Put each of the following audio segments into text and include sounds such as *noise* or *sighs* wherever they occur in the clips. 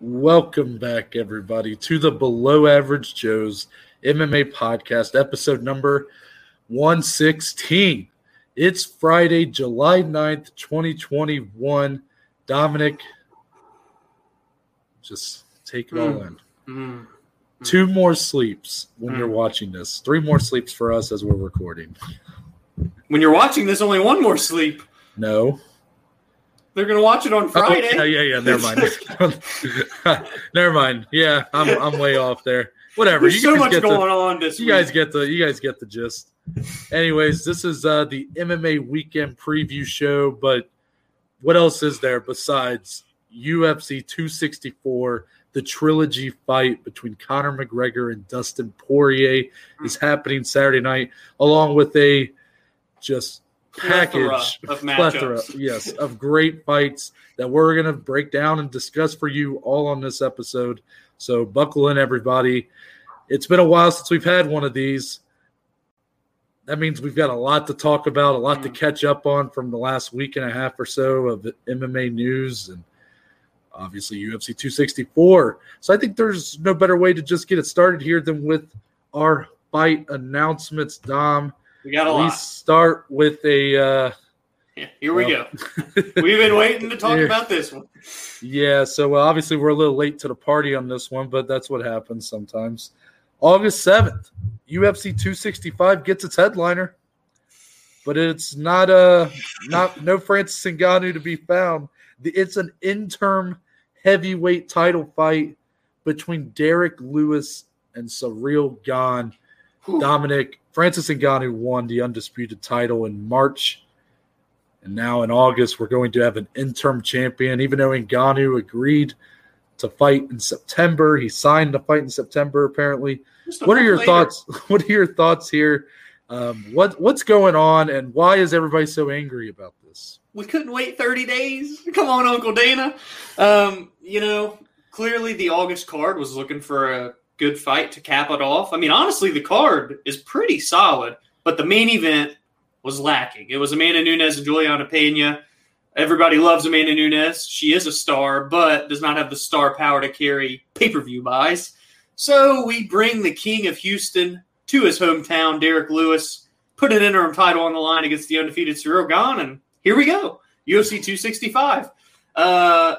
Welcome back, everybody, to the Below Average Joe's MMA podcast, episode number 116. It's Friday, July 9th, 2021. Dominic, just take it all Mm. in. Mm. Two more sleeps when Mm. you're watching this, three more sleeps for us as we're recording. When you're watching this, only one more sleep. No. They're gonna watch it on Friday. Oh, yeah, yeah, yeah. Never mind. *laughs* never mind. Yeah, I'm, I'm way off there. Whatever. There's you so much get the- going on this you week. guys get the you guys get the gist. Anyways, this is uh the MMA weekend preview show, but what else is there besides UFC 264? The trilogy fight between Conor McGregor and Dustin Poirier is happening Saturday night, along with a just Plethora package of plethora, yes, of great fights that we're gonna break down and discuss for you all on this episode. So buckle in, everybody. It's been a while since we've had one of these. That means we've got a lot to talk about, a lot to Mm. catch up on from the last week and a half or so of MMA news and obviously UFC 264. So I think there's no better way to just get it started here than with our fight announcements, Dom. We got a We lot. start with a uh Yeah, here we well- go. *laughs* We've been waiting to talk about this one. Yeah, so uh, obviously we're a little late to the party on this one, but that's what happens sometimes. August 7th, UFC 265 gets its headliner. But it's not a not no Francis Ngannou to be found. It's an interim heavyweight title fight between Derrick Lewis and Ciryl. Whew. Dominic Francis Ngannou won the undisputed title in March, and now in August we're going to have an interim champion. Even though Ngannou agreed to fight in September, he signed to fight in September. Apparently, what are your later. thoughts? *laughs* What are your thoughts here? Um, what what's going on, and why is everybody so angry about this? We couldn't wait 30 days. *laughs* Come on, Uncle Dana. Um, you know, clearly the August card was looking for a good fight to cap it off. I mean, honestly, the card is pretty solid, but the main event was lacking. It was Amanda Nunes and Julianna Pena. Everybody loves Amanda Nunes. She is a star, but does not have the star power to carry pay per view buys. So we bring the King of Houston to his hometown, Derrick Lewis, put an interim title on the line against the undefeated Ciryl Gane, and here we go. UFC 265. Uh,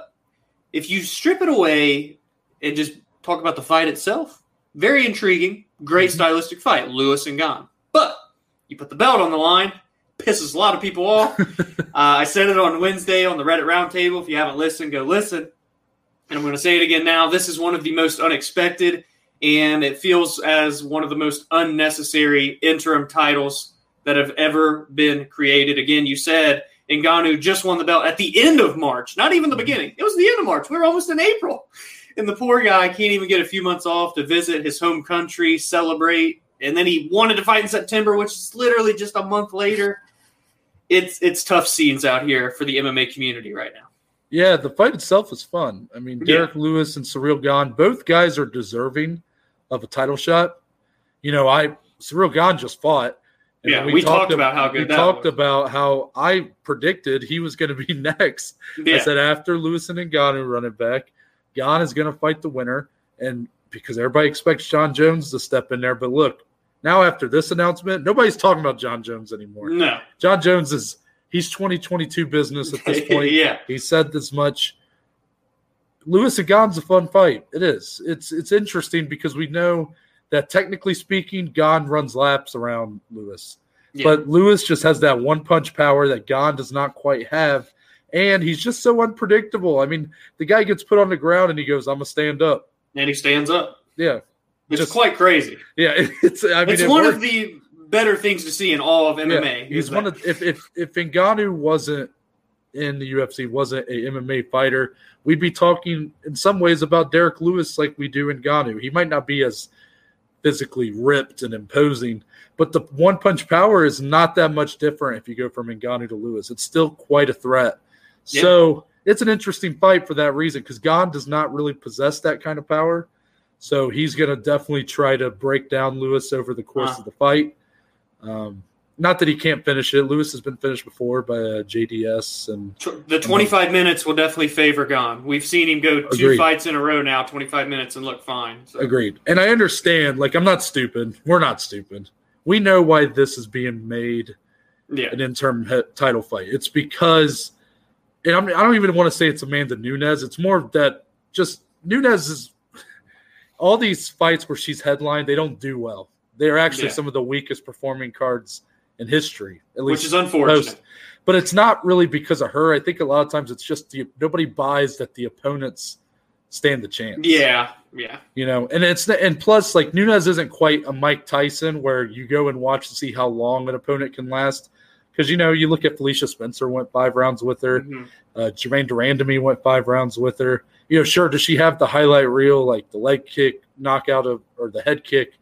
if you strip it away and just talk about the fight itself, very intriguing, great Mhm. stylistic fight, Lewis and Gane. But you put the belt on the line, pisses a lot of people off. *laughs* uh, I said it on Wednesday on the Reddit Roundtable. If you haven't listened, go listen. And I'm going to say it again now. This is one of the most unexpected, and it feels as one of the most unnecessary interim titles that have ever been created. Again, you said Ngannou just won the belt at the end of March, not even the beginning. It was the end of March. We were almost in April. And the poor guy can't even get a few months off to visit his home country, celebrate. And then he wanted to fight in September, which is literally just a month later. It's it's tough scenes out here for the MMA community right now. Yeah, the fight itself was fun. I mean, Yeah. Derrick Lewis and Ciryl Gane, both guys are deserving of a title shot. You know, I Ciryl Gane just fought. and Yeah, when we talked ab- about how good we talked was. about how I predicted he was going to be *laughs* next. Yeah. I said after Lewis and Ngannou running back, Gane is going to fight the winner, and because everybody expects John Jones to step in there. But look, now after this announcement, nobody's talking about John Jones anymore. no. John Jones is he's 2022 business at this *laughs* point. yeah. He said this much. Lewis and Gane's a fun fight. It is. It's it's interesting because we know that technically speaking, Gane runs laps around Lewis. Yeah. But Lewis just has that one punch power that Gane does not quite have. And he's just so unpredictable. I mean, the guy gets put on the ground and he goes, I'm gonna stand up. And he stands up. Yeah. It's Just- quite crazy. Yeah. *laughs* It's I mean it's it one worked. of the better things to see in all of Yeah, MMA. he's one that- of if if if Ngannou wasn't in the UFC, wasn't a MMA fighter, we'd be talking in some ways about Derrick Lewis like we do in Ngannou. He might not be as physically ripped and imposing, but the one punch power is not that much different if you go from Ngannou to Lewis. It's still quite a threat. Yeah. So it's an interesting fight for that reason because Gane does not really possess that kind of power. So he's going to definitely try to break down Lewis over the course Uh. of the fight. Um, not that he can't finish it. Lewis has been finished before by uh, JDS, and The 25 minutes will definitely favor Gane. We've seen him go two Agreed. fights in a row now, 25 minutes, and look fine. So. agreed. And I understand. Like I'm not stupid. We're not stupid. We know why this is being made Yeah. an interim he- title fight. It's because, and I'm, I don't even want to say it's Amanda Nunes. It's more that just Nunes is all these fights where she's headlined. They don't do well. They are actually Yeah. some of the weakest performing cards in history, at least, Which is unfortunate. most. But it's not really because of her. I think a lot of times it's just the, nobody buys that the opponents stand the chance. Yeah. Yeah. You know, and it's and plus like Nunes isn't quite a Mike Tyson where you go and watch to see how long an opponent can last. Because you know, you look at Felicia Spencer went five rounds with her. Mhm. Uh, Germaine de Randamie went five rounds with her. You know, sure, does she have the highlight reel like the leg kick knockout of or the head kick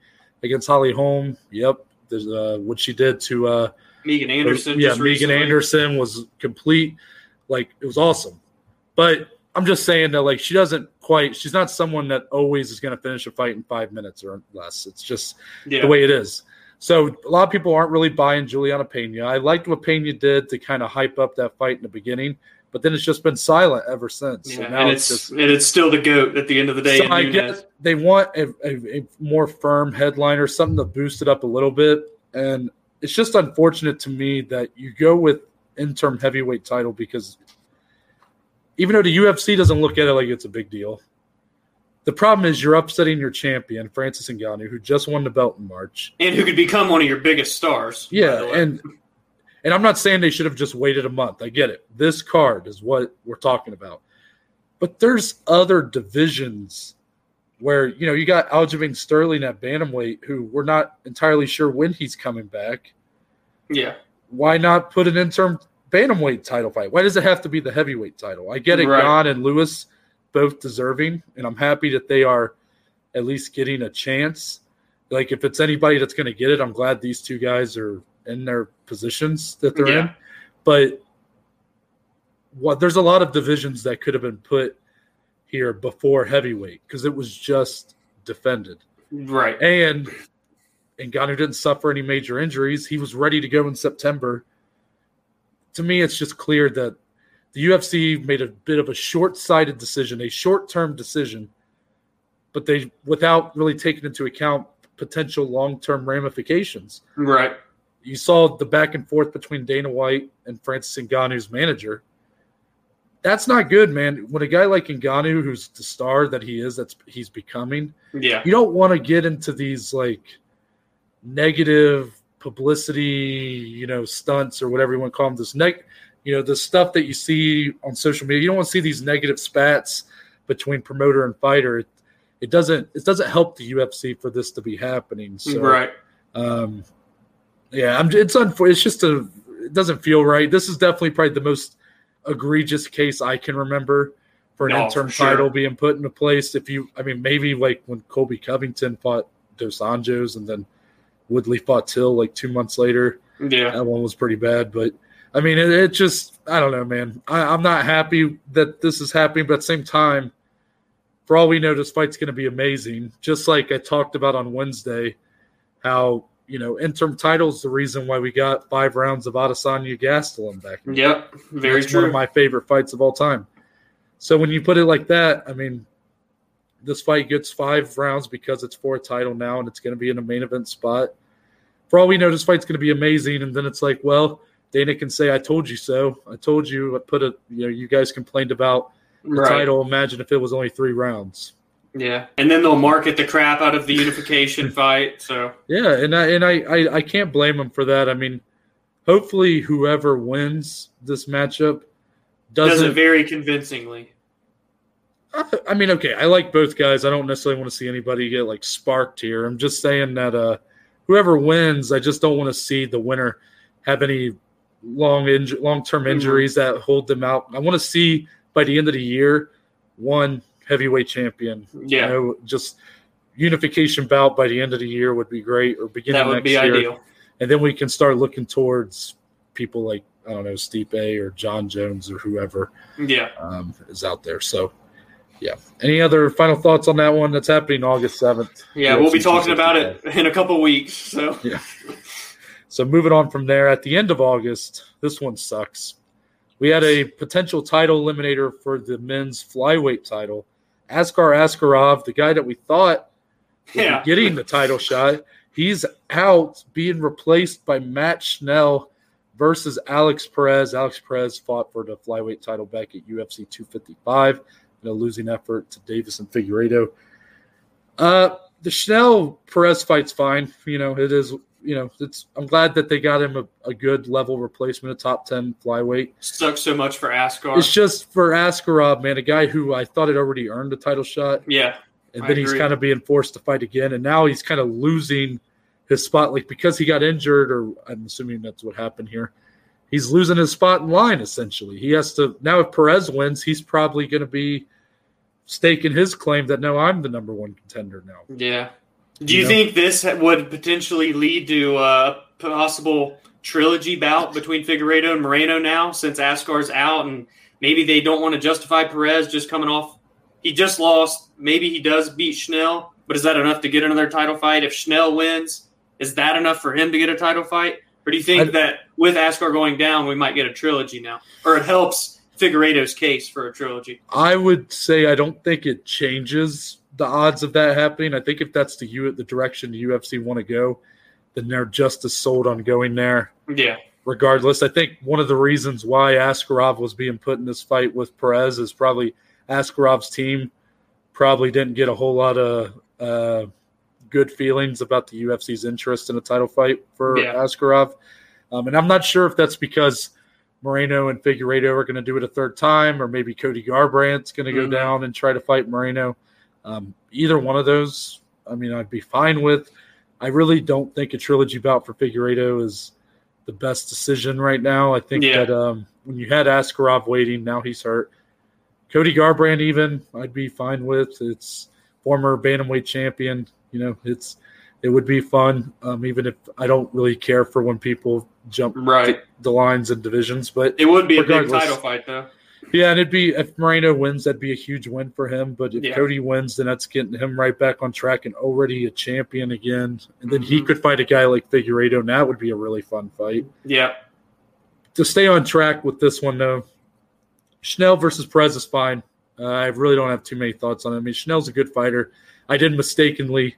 against Holly Holm? Yep. There's uh, what she did to uh, Megan Anderson. yeah, just Megan recently. Anderson was complete. Like it was awesome. But I'm just saying that like she doesn't quite. She's not someone that always is going to finish a fight in five minutes or less. It's just Yeah. the way it is. So a lot of people aren't really buying Juliana Pena. I liked what Pena did to kind of hype up that fight in the beginning, but then it's just been silent ever since. Yeah. now and it's it's just and it's still the goat at the end of the day. so I get they want a, a, a more firm headliner, or something to boost it up a little bit. And it's just unfortunate to me that you go with interim heavyweight title because even though the UFC doesn't look at it like it's a big deal, the problem is you're upsetting your champion, Francis Ngannou, who just won the belt in March. and who could become one of your biggest stars. Yeah, and and I'm not saying they should have just waited a month. I get it. This card is what we're talking about. But there's other divisions where, you know, you got Aljamain Sterling at bantamweight who we're not entirely sure when he's coming back. yeah, Why not put an interim bantamweight title fight? Why does it have to be the heavyweight title? I get it, Right. Gane and Lewis both deserving, and I'm happy that they are at least getting a chance. Like if it's anybody that's going to get it, I'm glad these two guys are in their positions that they're in. But what there's a lot of divisions that could have been put here before heavyweight because it was just defended. right. And and Ngannou didn't suffer any major injuries. He was ready to go in September. To me, it's just clear that the UFC made a bit of a short-sighted decision, a short-term decision, but they without really taking into account potential long-term ramifications. Right. You saw the back and forth between Dana White and Francis Ngannou's manager. That's not good, man. When a guy like Ngannou, who's the star that he is, that's he's becoming, Yeah. you don't want to get into these like negative publicity, you know, stunts or whatever you want to call them. This neg, you know, the stuff that you see on social media. You don't want to see these negative spats between promoter and fighter. It, it doesn't. It doesn't help the UFC for this to be happening. So, right. um, yeah, I'm. It's unfor- It's just a. It doesn't feel right. This is definitely probably the most egregious case I can remember for an No, interim for sure. title being put into place. If you, I mean, maybe like when Colby Covington fought Dos Anjos and then Woodley fought Till like two months later. Yeah. That one was pretty bad, but I mean, it, it just, I don't know, man. I, I'm not happy that this is happening, but at the same time, for all we know, this fight's going to be amazing. Just like I talked about on Wednesday, how, you know, interim title's the reason why we got five rounds of Adesanya Gastelum back. in Yep. Very that's one of my favorite fights of all time. So when you put it like that, I mean, this fight gets five rounds because it's for a title now, and it's going to be in a main event spot. For all we know, this fight's going to be amazing, and then it's like, well, Dana can say, "I told you so. I told you. I put a. You know, you guys complained about the right. title. Imagine if it was only three rounds." Yeah. And then they'll market the crap out of the unification *laughs* fight. So Yeah, and I and I, I I can't blame him for that. I mean, hopefully, whoever wins this matchup does doesn't it very convincingly. I I mean, okay, I like both guys. I don't necessarily want to see anybody get like sparked here. I'm just saying that uh, whoever wins, I just don't want to see the winner have any long inj- long term Mhm. injuries that hold them out. I want to see by the end of the year one heavyweight champion. Yeah. You know, just unification bout by the end of the year would be great, or beginning that would next be year, ideal. and then we can start looking towards people like I don't know Stipe or John Jones or whoever Yeah. um, is out there. So, yeah. Any other final thoughts on that one? That's happening August seventh. Yeah. UFC We'll be talking about 265. it in a couple weeks. So *laughs* So moving on from there, at the end of August, this one sucks. We had a potential title eliminator for the men's flyweight title. Askar Askarov, the guy that we thought would Yeah. be getting the title shot, he's out being replaced by Matt Schnell versus Alex Perez. Alex Perez fought for the flyweight title back at UFC 255 in a losing effort to Deiveson Figueiredo. Uh, the Schnell Perez fight's fine. You know, it is. You know, it's. I'm glad that they got him a, a good level replacement, a top ten flyweight. Sucks so much for Askar. It's just for Askarov, man, a guy who I thought had already earned a title shot, yeah. and I then he's kind of being forced to fight again, and now he's kind of losing his spot, like because he got injured, or I'm assuming that's what happened here. He's losing his spot in line essentially. He has to now. If Perez wins, he's probably going to be staking his claim that no, I'm the number one contender now. Yeah. Do You you know? think this would potentially lead to a possible trilogy bout between Figueiredo and Moreno now, since Askar's out, and maybe they don't want to justify Perez just coming off? He just lost. Maybe he does beat Schnell, but is that enough to get another title fight? If Schnell wins, is that enough for him to get a title fight? Or do you think I- that with Askar going down, we might get a trilogy now, or it helps Figueiredo's case for a trilogy? I would say I don't think it changes the odds of that happening. I think if that's the U the direction the UFC want to go, then they're just as sold on going there. Yeah. Regardless, I think one of the reasons why Askarov was being put in this fight with Perez is probably Askarov's team probably didn't get a whole lot of uh, good feelings about the UFC's interest in a title fight for Yeah. Askarov. Um, and I'm not sure if that's because Moreno and Figueiredo are going to do it a third time, or maybe Cody Garbrandt's going to go Mhm. down and try to fight Moreno. Um, either one of those, I mean, I'd be fine with. I really don't think a trilogy bout for Figueiredo is the best decision right now. I think Yeah. that um, when you had Askarov waiting, now he's hurt. Cody Garbrandt, even I'd be fine with. It's former bantamweight champion. You know, it's it would be fun, um, even if I don't really care for when people jump Right. the lines and divisions. But It would be a big title fight, though. Yeah, and it'd be if Moreno wins, that'd be a huge win for him. But if Yeah. Cody wins, then that's getting him right back on track and already a champion again. And then he Mhm. could fight a guy like Figueiredo, and that would be a really fun fight. Yeah. To stay on track with this one, though, Schnell versus Perez is fine. Uh, I really don't have too many thoughts on it. I mean, Schnell's a good fighter. I did mistakenly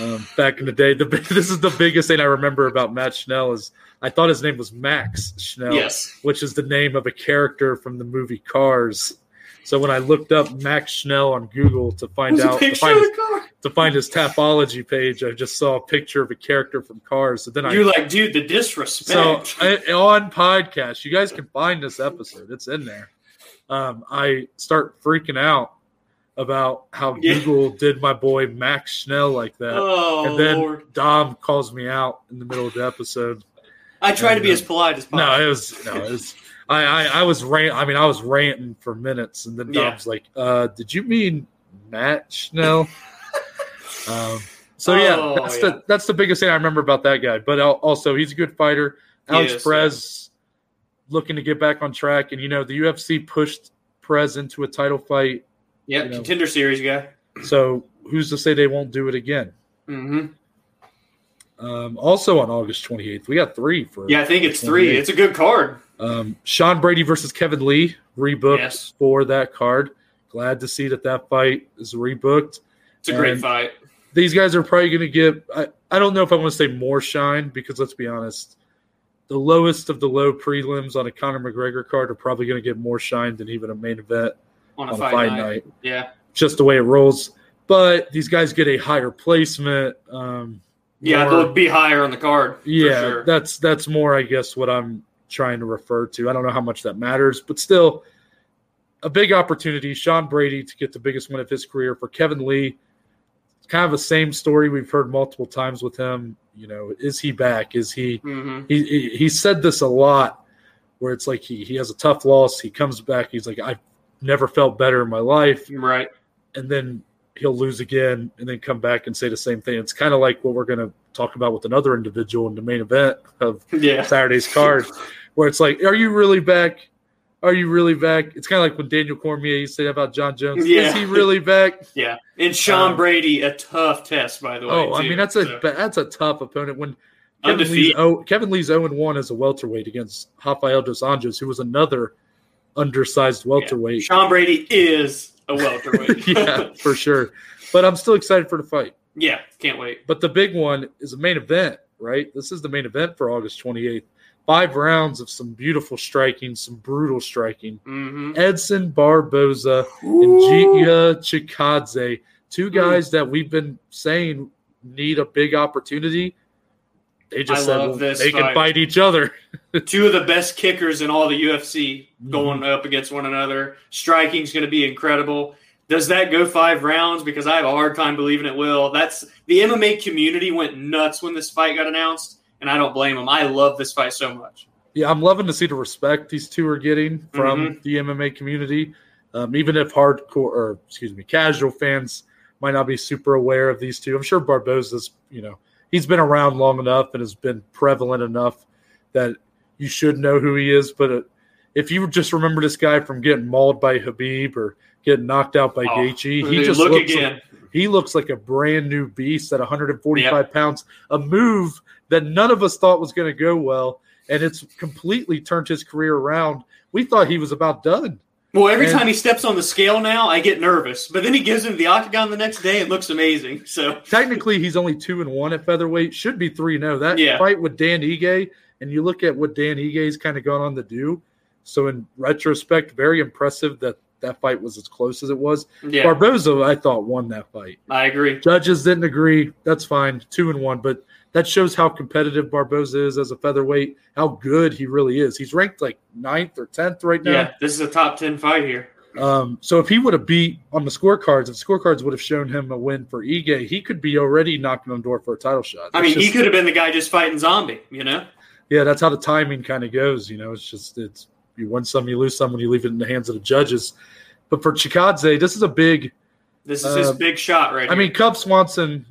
um, back in the day. The, *laughs* this is the biggest thing I remember about Matt Schnell is I thought his name was Max Schnell Yes. which is the name of a character from the movie Cars. So when I looked up Max Schnell on Google to find out to find, his, to find his tapology page, I just saw a picture of a character from Cars. So then I You're like, dude, the so disrespect. I, on podcast, you guys can find this episode. It's in there. Um, I start freaking out about how Yeah. Google did my boy Max Schnell like that. oh, and then Lord. Dom calls me out in the middle of the episode. I try to be and, as polite as possible. No, possible. it was no, it was. I, I I was rant. I mean, I was ranting for minutes, and then Yeah. Dom's like, uh, "Did you mean Matt Schnell?" *laughs* um, so yeah, Oh, that's yeah. the that's the biggest thing I remember about that guy. But also, he's a good fighter. Alex is, Perez looking to get back on track, and you know the UFC pushed Perez into a title fight. Yep, you know. contender series guy. So who's to say they won't do it again? hmm Um, also on August 28th, we got three for Yeah, I think it's three. It's a good card. Um, Sean Brady versus Kevin Lee rebooked Yes. for that card. Glad to see that that fight is rebooked. It's a great fight. These guys are probably going to get. I, I don't know if I want to say more shine because let's be honest, the lowest of the low prelims on a Conor McGregor card are probably going to get more shine than even a main event On a, on fight, fight night. night. Yeah. Just the way it rolls. But these guys get a higher placement. Um, Yeah, more- they'll be higher on the card. for yeah, sure. that's that's more, I guess, what I'm trying to refer to. I don't know how much that matters, but still, a big opportunity. Sean Brady to get the biggest win of his career for Kevin Lee. It's kind of the same story we've heard multiple times with him. You know, is he back? Is he? hmm He he, he said this a lot, where it's like he he has a tough loss. He comes back. He's like, I've never felt better in my life, Right. and then he'll lose again and then come back and say the same thing. It's kind of like what we're going to talk about with another individual in the main event of Yeah. Saturday's card, where it's like, are you really back? Are you really back? It's kind of like when Daniel Cormier used to say about John Jones. Yeah. Is he really back? *laughs* Yeah. And Sean Um, Brady, a tough test, by the way. Oh, I mean that's a that's a tough opponent. When Kevin Lee's, oh, Kevin Lee's 0 1 as a welterweight against Rafael dos Anjos, who was another undersized welterweight. Sean Brady is a welterweight. *laughs* yeah, for sure. But I'm still excited for the fight. yeah, can't wait. But the big one is a main event, right? This is the main event for August 28th. Five rounds of some beautiful striking, some brutal striking. hmm Edson Barboza and Giga Chikadze, two guys that we've been saying need a big opportunity. They just I said love this they can fight. fight each other. *laughs* Two of the best kickers in all the UFC going Mm-hmm. up against one another. Striking's going to be incredible. Does that go five rounds? Because I have a hard time believing it will. That's the MMA community went nuts when this fight got announced, and I don't blame them. I love this fight so much. Yeah, I'm loving to see the respect these two are getting from Mm-hmm. the MMA community. Um, even if hardcore or excuse me, casual fans might not be super aware of these two. I'm sure Barboza's, you know, he's been around long enough and has been prevalent enough that you should know who he is. But uh, if you just remember this guy from getting mauled by Khabib or getting knocked out by Oh, Gaethje, he just look looks again. he looks like a brand new beast at 145 pounds. A move that none of us thought was going to go well, and it's completely turned his career around. We thought he was about done. Well, every And- time he steps on the scale now, I get nervous. But then he gives him the octagon the next day. It looks amazing. So Technically, he's only two and one at featherweight. Should be three. No, oh. that Yeah. fight with Dan Ige, and you look at what Dan Ige's kind of gone on to do. So in retrospect, very impressive that that fight was as close as it was. yeah, Barboza, I thought, won that fight. I agree. Judges didn't agree. That's fine. Two and one, but that shows how competitive Barboza is as a featherweight. How good he really is. He's ranked like ninth or tenth right now. Yeah, this is a top ten fight here. Um, so if he would have beat on the scorecards, if scorecards would have shown him a win for Ige, he could be already knocking on the door for a title shot. I mean, he could have been the guy just fighting zombie. You know? Yeah, that's how the timing kind of goes. You know, it's just it's you win some, you lose some when you leave it in the hands of the judges. But for Chikadze, this is a big. This is his Uh, big shot right now. I mean, Cub Swanson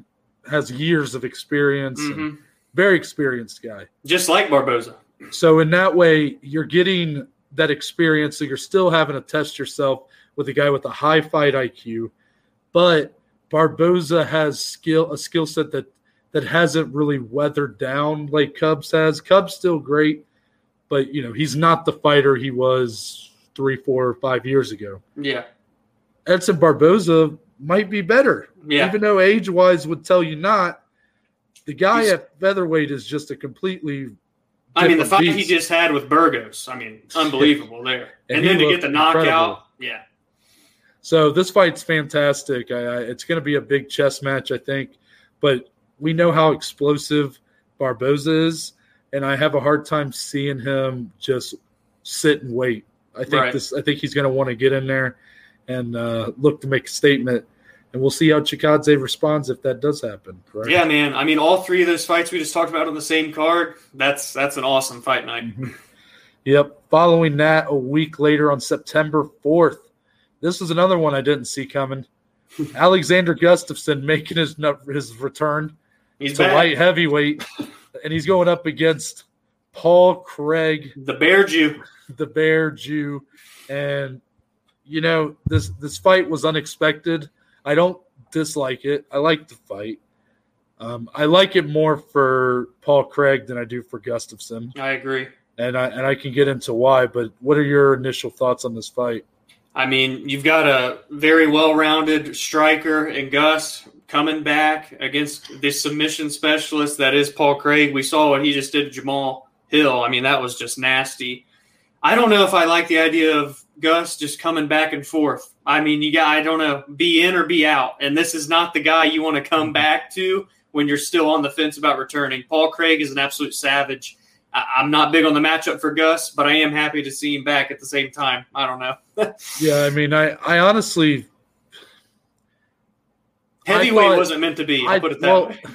has years of experience, and hmm very experienced guy. just like Barboza. So in that way, you're getting that experience. So you're still having to test yourself with a guy with a high fight IQ, but Barboza has skill a skill set that that hasn't really weathered down like Cubs has. Cubs still great, but you know he's not the fighter he was three, four, five years ago. Yeah, Edson Barboza might be better, yeah. even though age wise would tell you not. The guy He's- at featherweight is just a completely I mean, the fight he just had with Burgos. I mean, *laughs* unbelievable there. And And, then to get the knockout. incredible. Yeah, So this fight's fantastic. I, I, it's going to be a big chess match, I think. But we know how explosive Barboza is, and I have a hard time seeing him just sit and wait. I think Right. this. I think he's going to want to get in there and uh, look to make a statement, and we'll see how Chikadze responds if that does happen. Correct? yeah, man. I mean, all three of those fights we just talked about on the same card. That's that's an awesome fight night. Mm-hmm. Yep. Following that, a week later on September 4th, this was another one I didn't see coming. *laughs* Alexander Gustafsson making his his return He's to back. light heavyweight, and he's going up against Paul Craig, The Bear Jew. the Bear Jew, and you know this this fight was unexpected. I don't dislike it. I like the fight. Um, I like it more for Paul Craig than I do for Gustafsson, I agree. and I and I can get into why. But what are your initial thoughts on this fight? I mean, you've got a very well-rounded striker in Gus coming back against this submission specialist that is Paul Craig. We saw what he just did to Jamal Hill. I mean, that was just nasty. I don't know if I like the idea of Gus just coming back and forth. I mean, you got I don't know, be in or be out. And this is not the guy you want to come mm-hmm. back to when you're still on the fence about returning. Paul Craig is an absolute savage. I, I'm not big on the matchup for Gus, but I am happy to see him back at the same time. I don't know. *laughs* Yeah, I mean, I I honestly Heavyweight thought- wasn't meant to be. I'll I- put it that well, way. *laughs*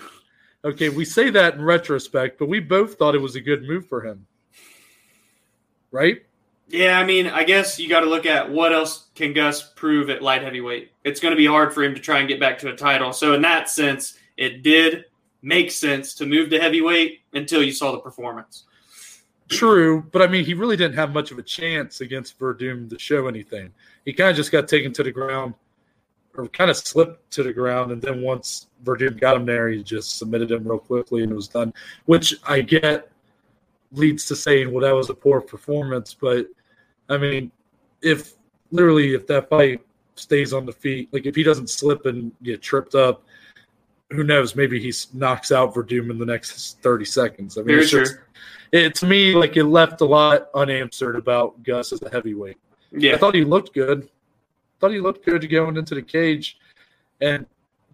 Okay, we say that in retrospect, but we both thought it was a good move for him. Right? Yeah, I mean, I guess you got to look at what else can Gus prove at light heavyweight. It's going to be hard for him to try and get back to a title. So in that sense, it did make sense to move to heavyweight until you saw the performance. True, but I mean, he really didn't have much of a chance against Werdum to show anything. He kind of just got taken to the ground or kind of slipped to the ground, and then once Werdum got him there, he just submitted him real quickly and it was done. Which I get leads to saying, well, that was a poor performance, but I mean, if literally if that fight stays on the feet, like if he doesn't slip and get tripped up, who knows? Maybe he knocks out Werdum in the next thirty seconds. I mean, Very it's just, it to me like it left a lot unanswered about Gus as a heavyweight. Yeah. I thought he looked good. Thought he looked good going into the cage, and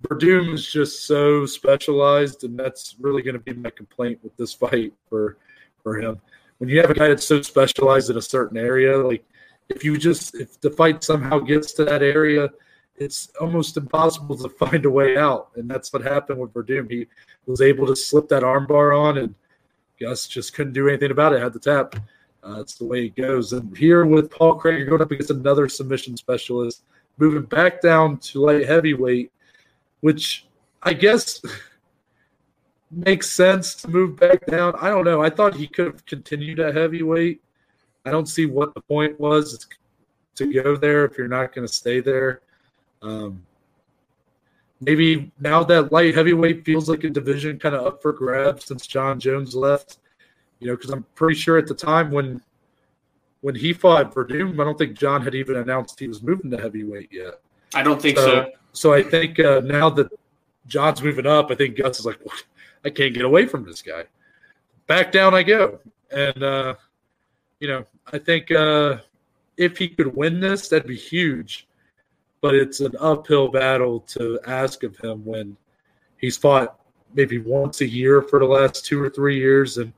Werdum is just so specialized, and that's really going to be my complaint with this fight for for him. When you have a guy that's so specialized in a certain area, like if you just if the fight somehow gets to that area, it's almost impossible to *laughs* find a way out, and that's what happened with Werdum. He was able to slip that armbar on, and Gus just couldn't do anything about it. Had the tap. Uh, that's the way it goes. And here with Paul Craig, you're going up against another submission specialist, moving back down to light heavyweight, which I guess *laughs* makes sense to move back down. I don't know. I thought he could have continued at heavyweight. I don't see what the point was to go there if you're not going to stay there. Um, maybe now that light heavyweight feels like a division kind of up for grabs since John Jones left you know, because I'm pretty sure at the time when when he fought Werdum, I don't think John had even announced he was moving to heavyweight yet. I don't think so. So I think uh, now that John's moving up, I think Gus is like, I can't get away from this guy. Back down I go, and uh, you know, I think uh, if he could win this, that'd be huge. But it's an uphill battle to ask of him when he's fought maybe once a year for the last two or three years and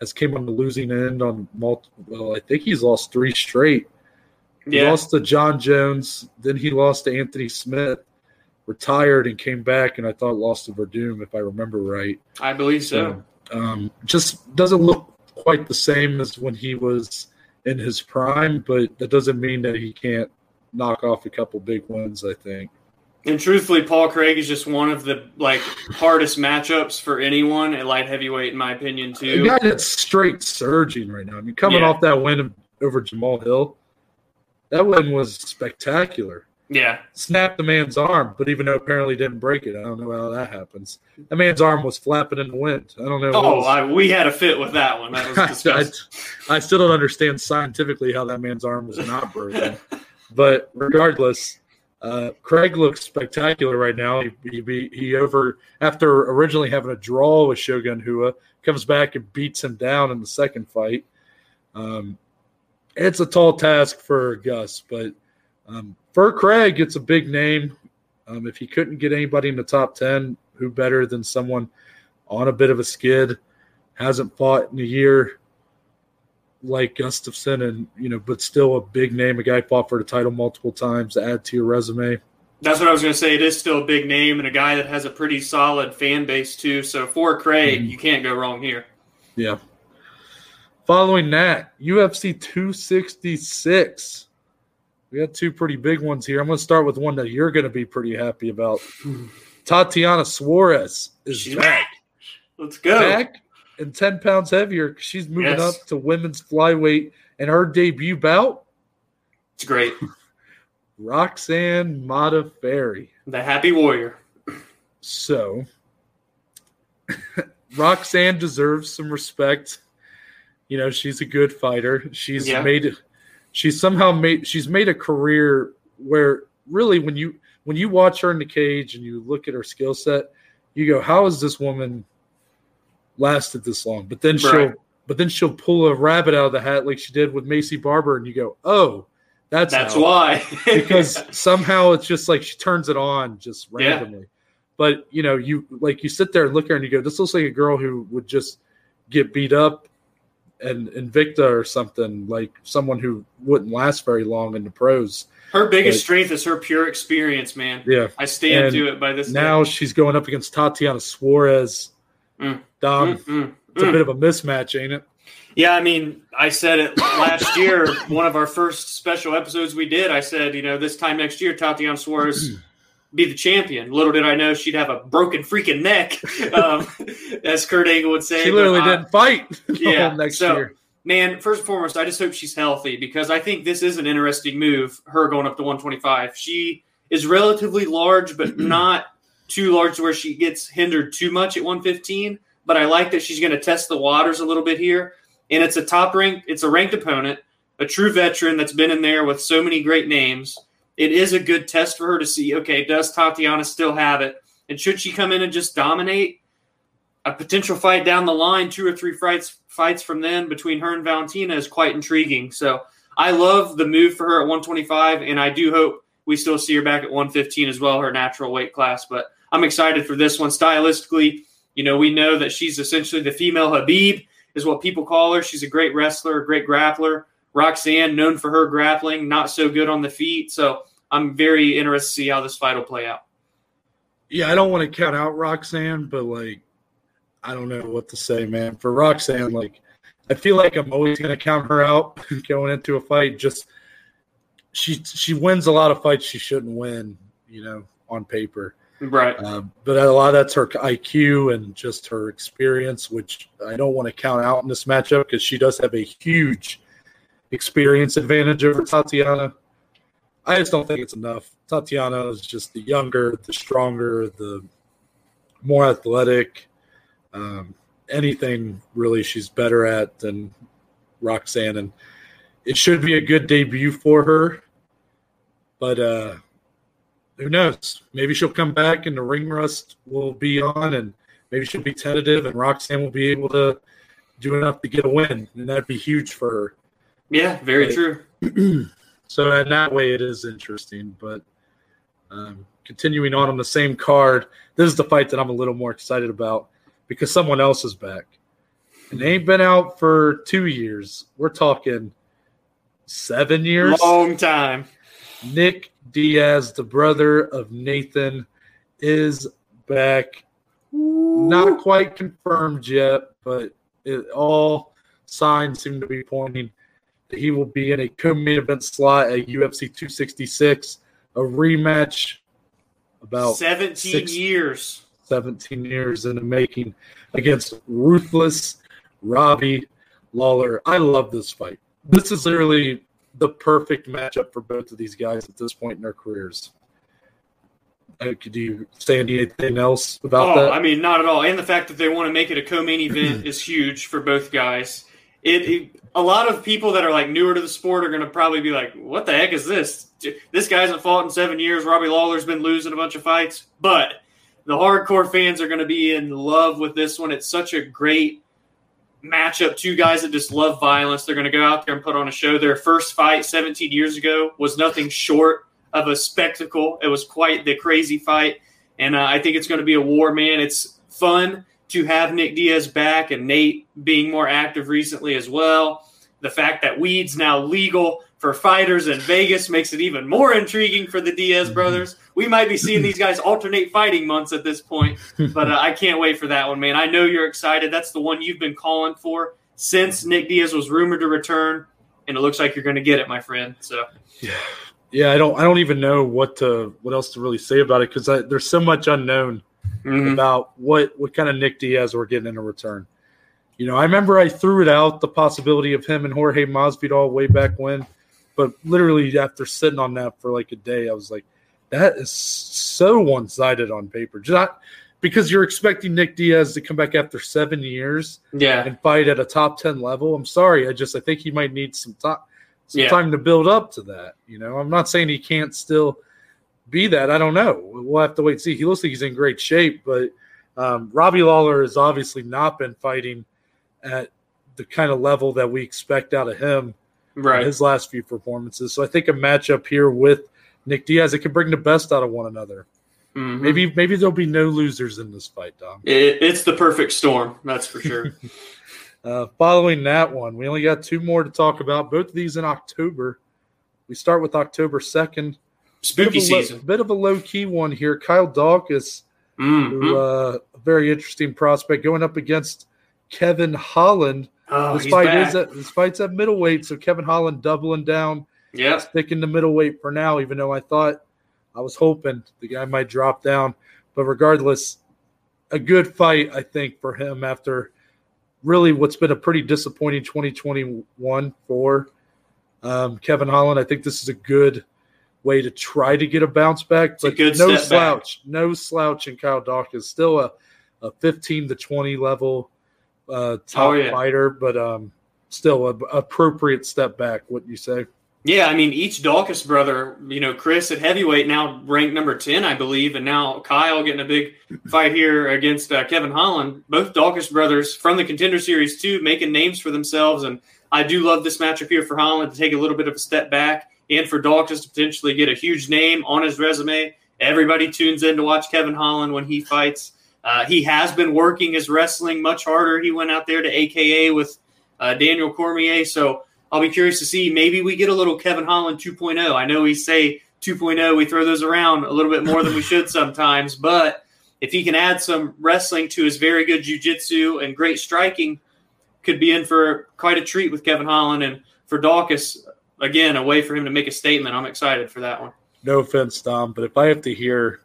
has came on the losing end on multiple. Well, I think he's lost three straight. He Yeah. lost to John Jones, then he lost to Anthony Smith, retired and came back, and I thought lost to Werdum if I remember right. I believe so. um, just doesn't look quite the same as when he was in his prime, but that doesn't mean that he can't knock off a couple big wins. I think. And truthfully, Paul Craig is just one of the like hardest matchups for anyone at light heavyweight, in my opinion, A too. guy that's straight surging right now. I mean, coming Yeah. off that win over Jamal Hill, that win was spectacular. Yeah. Snapped the man's arm, but even though apparently didn't break it, I don't know how that happens. That man's arm was flapping in the wind. I don't know. Oh, I, we had a fit with that one. That was *laughs* I, disgusting. I still don't understand scientifically how that man's arm was not broken. but regardless, uh, Craig looks spectacular right now. He, he, he over after originally having a draw with Shogun Rua, comes back and beats him down in the second fight. Um, it's a tall task for Gus, but um, for Craig, it's a big name. Um, if he couldn't get anybody in the top ten, who better than someone on a bit of a skid, hasn't fought in a year like Gustafsson, and you know, but still a big name, a guy fought for the title multiple times to add to your resume. That's what I was going to say. It is still a big name and a guy that has a pretty solid fan base, too. So for Craig, Mhm. you can't go wrong here. Yeah. Following that, UFC 266. We got two pretty big ones here. I'm going to start with one that you're going to be pretty happy about. Tatiana Suarez is back. Let's go. Back and 10 pounds heavier. She's moving Yes. up to women's flyweight. And her debut bout, It's great. Roxanne Modafferi. The Happy Warrior. So, *laughs* Roxanne deserves some respect. You know, she's a good fighter. She's Yeah. made she's somehow made she's made a career where really when you when you watch her in the cage and you look at her skill set, you go, How has this woman lasted this long? But then she'll but then she'll pull a rabbit out of the hat like she did with Maycee Barber, and you go, Oh, that's That's how why. *laughs* because somehow it's just like she turns it on just Yeah. randomly. But you know, you like you sit there and look at her and you go, "This looks like a girl who would just get beat up and Invicta or something like someone who wouldn't last very long in the pros." her biggest Like- strength is her pure experience, man. Yeah. I stand And to it by this Now she's going up against Tatiana Suarez. Mm. Dom. Mm, mm, it's a mm. bit of a mismatch, ain't it? Yeah, I mean, I said it last year, one of our first special episodes we did. I said, you know, this time next year, Tatiana Suarez be the champion. Little did I know she'd have a broken freaking neck, *laughs* um, as Kurt Angle would say. She literally I- didn't fight *laughs* Yeah, next so- year. Man, first and foremost, I just hope she's healthy because I think this is an interesting move. Her going up to 125. She is relatively large, but *clears throat* not too large where she gets hindered too much at 115. But I like that she's going to test the waters a little bit here. And it's a top ranked, it's a ranked opponent, a true veteran that's been in there with so many great names. It is a good test for her to see, okay, does Tatiana still have it? And should she come in and just dominate a potential fight down the line, two or three fights fights from then between her and Valentina is quite intriguing. So I love the move for her at 125, and I do hope we still see her back at 115 as well, her natural weight class. But I'm excited for this one. Stylistically, you know, we know that she's essentially the female Khabib, is what people call her. She's a great wrestler, a great grappler. Roxanne, known for her grappling, not so good on the feet. So I'm very interested to see how this fight will play out. Yeah, I don't want to count out Roxanne, but like, I don't know what to say, man. For Roxanne, like, I feel like I'm always going to count her out *laughs* going into a fight. Just she she wins a lot of fights she shouldn't win, you know, on paper. Right. Um, but a lot of that's her IQ and just her experience, which I don't want to count out in this matchup because she does have a huge experience advantage over Tatiana. I just don't think it's enough. Tatiana is just the younger, the stronger, the more athletic. Um, anything really she's better at than Roxanne, and it should be a good debut for her. But uh, who knows? Maybe she'll come back and the ring rust will be on, and maybe she'll be tentative, and Roxanne will be able to do enough to get a win, and that'd be huge for her. Yeah, very true. *clears throat* so in that way, it is interesting. But um, continuing on on the same card, this is the fight that I'm a little more excited about because someone else is back, and they ain't been out for two years. We're talking seven years, long time. Nick Diaz, the brother of Nathan, is back. Not quite confirmed yet, but it, all signs seem to be pointing he will be in a co-main event slot at UFC 266, a rematch about 17 six, years. 17 years in the making against ruthless Robbie Lawler. I love this fight. This is literally the perfect matchup for both of these guys at this point in their careers. Uh, could you say anything else about oh, that? I mean, not at all. And the fact that they want to make it a co-main event is huge for both guys. It, it, a lot of people that are like newer to the sport are going to probably be like, "What the heck is this? This guy hasn't fought in seven years. Robbie Lawler's been losing a bunch of fights." But the hardcore fans are going to be in love with this one. It's such a great matchup. Two guys that just love violence. They're going to go out there and put on a show. Their first fight 17 years ago was nothing short of a spectacle. It was quite the crazy fight. And uh, I think it's going to be a war, man. It's fun to have Nick Diaz back and Nate being more active recently as well. The fact that weed's now legal for fighters in Vegas makes it even more intriguing for the Diaz mm-hmm. brothers. We might be seeing these guys alternate fighting months at this point, *laughs* but uh, I can't wait for that one, man. I know you're excited. That's the one you've been calling for since Nick Diaz was rumored to return, and it looks like you're going to get it, my friend. So, yeah, yeah. I don't, I don't even know what to, what else to really say about it because there's so much unknown mm-hmm. about what, what kind of Nick Diaz we're getting in a return. You know, I remember I threw it out the possibility of him and Jorge Masvidal way back when but literally, after sitting on that for like a day, I was like, that is so one sided on paper. Just not because you're expecting Nick Diaz to come back after seven years yeah. and fight at a top 10 level. I'm sorry. I just, I think he might need some time. Some yeah. time to build up to that. You know, I'm not saying he can't still be that. I don't know. We'll have to wait and see. He looks like he's in great shape, but um, Robbie Lawler has obviously not been fighting at the kind of level that we expect out of him right. his last few performances. So I think a matchup here with Nick Diaz, it can bring the best out of one another. Mm-hmm. Maybe maybe there'll be no losers in this fight, Dom. It, it's the perfect storm, that's for sure. *laughs* uh, following that one, we only got two more to talk about. Both of these in October. We start with October second. Spooky bit season. Bit of a low key one here. Kyle Daukaus, mm-hmm. who, uh, a very interesting prospect, going up against Kevin Holland Oh, this fight back. is at, this fight's at middleweight, so Kevin Holland doubling down. Yeah, sticking to middleweight for now. Even though I thought I was hoping the guy might drop down, but regardless, a good fight I think for him after really what's been a pretty disappointing 2021 for um, Kevin Holland. I think this is a good way to try to get a bounce back. It's But good no step back. slouch, no slouch in Kyle Daukaus. Still a, a 15 to 20 level uh, top Oh, yeah. fighter, but um, still a appropriate step back. What you say? Yeah, I mean, each Daukaus brother, you know, Chris at heavyweight now ranked number 10, I believe, and now Kyle getting a big fight here against uh, Kevin Holland. Both Daukaus brothers from the Contender Series, too, making names for themselves. And I do love this matchup here for Holland to take a little bit of a step back and for Daukaus to potentially get a huge name on his resume. Everybody tunes in to watch Kevin Holland when he fights. Uh, he has been working his wrestling much harder. He went out there to AKA with uh, Daniel Cormier. So, I'll be curious to see. Maybe we get a little Kevin Holland 2.0. I know we say 2.0, we throw those around a little bit more than we should sometimes, but if he can add some wrestling to his very good jiu-jitsu and great striking, could be in for quite a treat with Kevin Holland and for Daukaus. Again, a way for him to make a statement. I'm excited for that one. No offense, Dom, but if I have to hear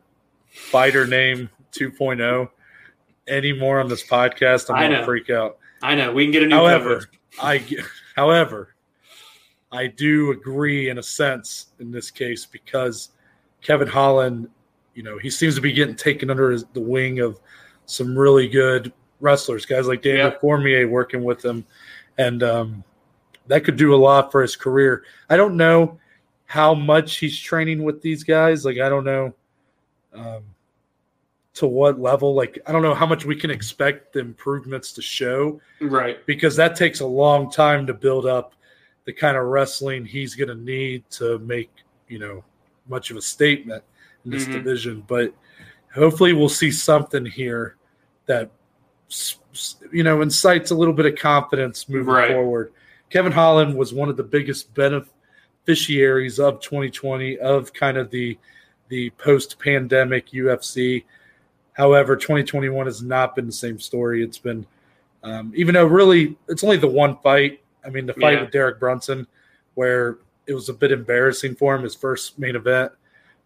fighter name 2.0 anymore on this podcast, I'm gonna freak out. I know we can get a new However, cover. I however, I do agree in a sense in this case because Kevin Holland, you know, he seems to be getting taken under his, the wing of some really good wrestlers, guys like Daniel Yeah. Cormier working with him, and um, that could do a lot for his career. I don't know how much he's training with these guys. Like, I don't know um, to what level. Like, I don't know how much we can expect the improvements to show Right. because that takes a long time to build up the kind of wrestling he's going to need to make you know much of a statement in this Mhm. division but hopefully we'll see something here that you know incites a little bit of confidence moving Right. forward kevin holland was one of the biggest beneficiaries of 2020 of kind of the the post-pandemic ufc however 2021 has not been the same story it's been um, even though really it's only the one fight. I mean, the fight Yeah. with Derek Brunson, where it was a bit embarrassing for him, his first main event.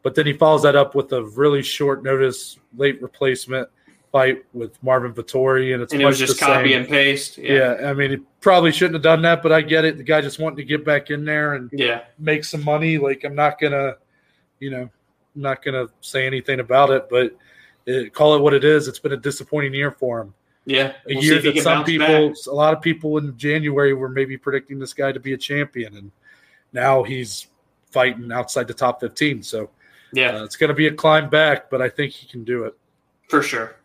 But then he follows that up with a really short notice, late replacement fight with Marvin Vettori, and it's And it was just copy same. and paste. Yeah. I mean, he probably shouldn't have done that, but I get it. The guy just wanting to get back in there and Yeah. make some money. Like I'm not gonna, you know, I'm not gonna say anything about it, but it, call it what it is. It's been a disappointing year for him Yeah. a We'll see year that some people, back. a lot of people in January were maybe predicting this guy to be a champion, and now he's fighting outside the top 15. So Yeah, uh, it's going to be a climb back, but I think he can do it. for sure.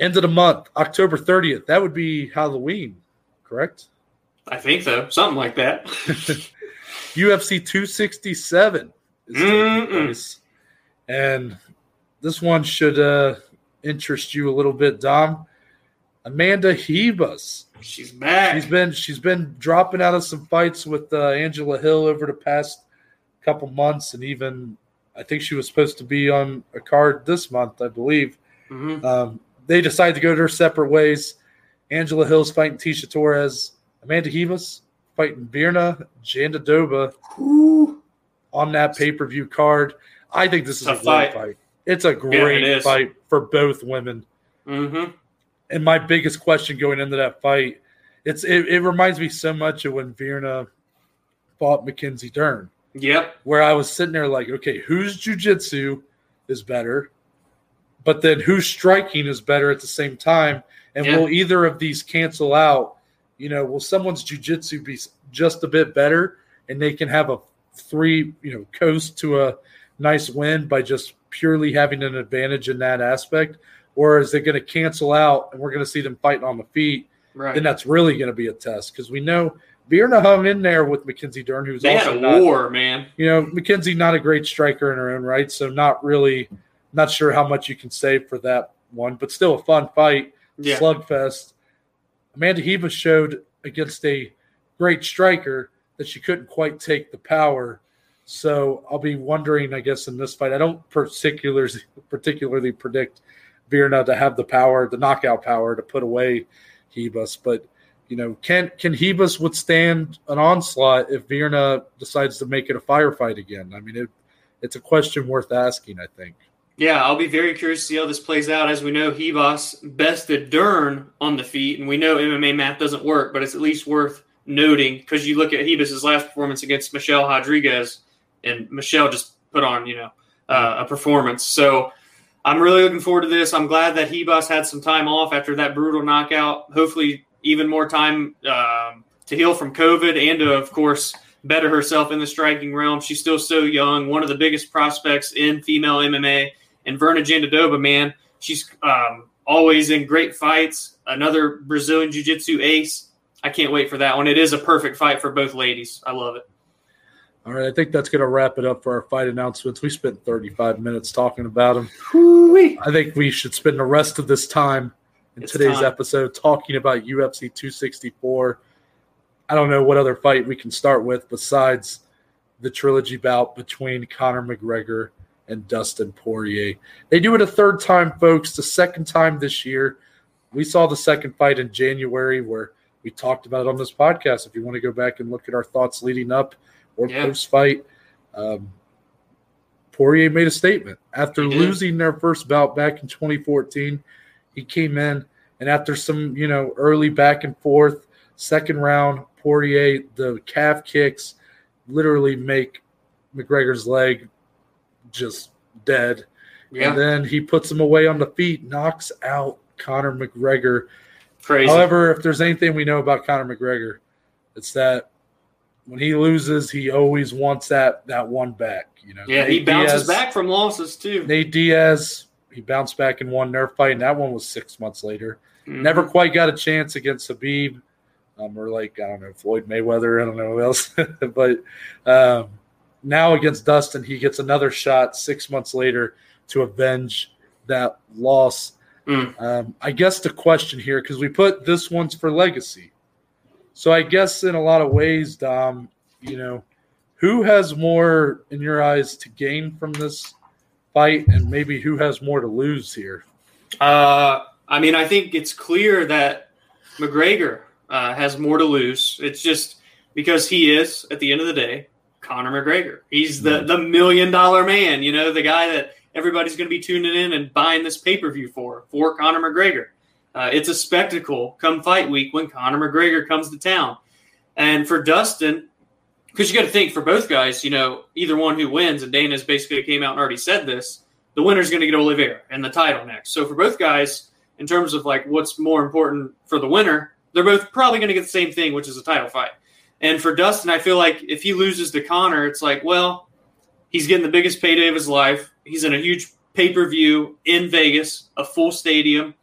End of the month, October 30th. That would be Halloween, correct? I think so. Something like that. *laughs* UFC 267 is taking place, and this one should uh, interest you a little bit, Dom. Amanda Ribas. She's back. She's been she's been dropping out of some fights with uh, Angela Hill over the past couple months, and even I think she was supposed to be on a card this month, I believe. Mhm. Um, they decide to go their separate ways. Angela Hill's fighting Tecia Torres. Amanda Ribas fighting Virna Jandiroba Ooh. on that pay per view card. I think this is a Tough great fight. fight. It's a great is. fight for both women. Mhm. And my biggest question going into that fight, it's it, it reminds me so much of when Virna fought Mackenzie Dern, Yep. where I was sitting there like, okay, whose jujitsu is better, but then who's striking is better at the same time, and Yeah. will either of these cancel out? You know, will someone's jujitsu be just a bit better, and they can have a three, you know, coast to a nice win by just purely having an advantage in that aspect, or is it going to cancel out and we're going to see them fighting on the feet? Right. Then that's really going to be a test because we know Virna hung in there with Mackenzie Dern, who's they had also a not, war, man. you know, Mackenzie not a great striker in her own right, so not really, not sure how much you can say for that one, but still a fun fight, Yeah. slugfest. Amanda Ribas showed against a great striker that she couldn't quite take the power. So I'll be wondering, I guess, in this fight. I don't particularly particularly predict Virna to have the power, the knockout power to put away Ribas, but you know, can can Ribas withstand an onslaught if Virna decides to make it a firefight again? I mean, it, it's a question worth asking. I think. Yeah, I'll be very curious to see how this plays out. As we know, Ribas bested Dern on the feet, and we know MMA math doesn't work, but it's at least worth noting because you look at Ribas' last performance against Michelle Rodriguez, and Michelle just put on, you know, uh, a performance. So I'm really looking forward to this. I'm glad that Ribas had some time off after that brutal knockout. Hopefully, even more time um, to heal from COVID and to, of course, better herself in the striking realm. She's still so young, one of the biggest prospects in female MMA. And Virna Jandiroba, man, she's um, always in great fights. Another Brazilian Jiu Jitsu ace. I can't wait for that one. It is a perfect fight for both ladies. I love it. All right, I think that's going to wrap it up for our fight announcements. We spent 35 minutes talking about them. Whoo-wee. I think we should spend the rest of this time in It's today's time. episode talking about UFC 264. I don't know what other fight we can start with besides the trilogy bout between Conor McGregor and Dustin Poirier. They do it a third time, folks, the second time this year. We saw the second fight in January where we talked about it on this podcast. If you want to go back and look at our thoughts leading up or Yeah. post fight, um, Poirier made a statement after losing their first bout back in 2014. He came in and after some, you know, early back and forth, second round, Poirier the calf kicks literally make McGregor's leg just dead. Yeah, And then he puts him away on the feet, knocks out Conor McGregor. crazy. However, if there's anything we know about Conor McGregor, it's that when he loses, he always wants that that one back. You know, yeah, he bounces Diaz- back from losses too. Nate Diaz, he bounced back and won their fight, and that one was six months later. Mhm. Never quite got a chance against Khabib, um, or like I don't know Floyd Mayweather. I don't know who else, *laughs* but um, now against Dustin, he gets another shot six months later to avenge that loss. Mm. Um, I guess the question here, because we put this one's for legacy, so I guess in a lot of ways, Dom, you know, who has more in your eyes to gain from this fight, and maybe who has more to lose here? Uh, I mean, I think it's clear that McGregor uh, has more to lose. It's just because he is, at the end of the day, Conor McGregor. He's the the million dollar man. You know, the guy that everybody's going to be tuning in and buying this pay per view for for Conor McGregor. Uh, it's a spectacle come fight week when Conor McGregor comes to town, and for Dustin. Because you got to think for both guys, you know, either one who wins, and Dana's basically came out and already said this the winner's going to get Oliveira and the title next. So for both guys, in terms of like what's more important for the winner, they're both probably going to get the same thing, which is a title fight. And for Dustin, I feel like if he loses to Conor, it's like, well, he's getting the biggest payday of his life. He's in a huge pay per view in Vegas, a full stadium,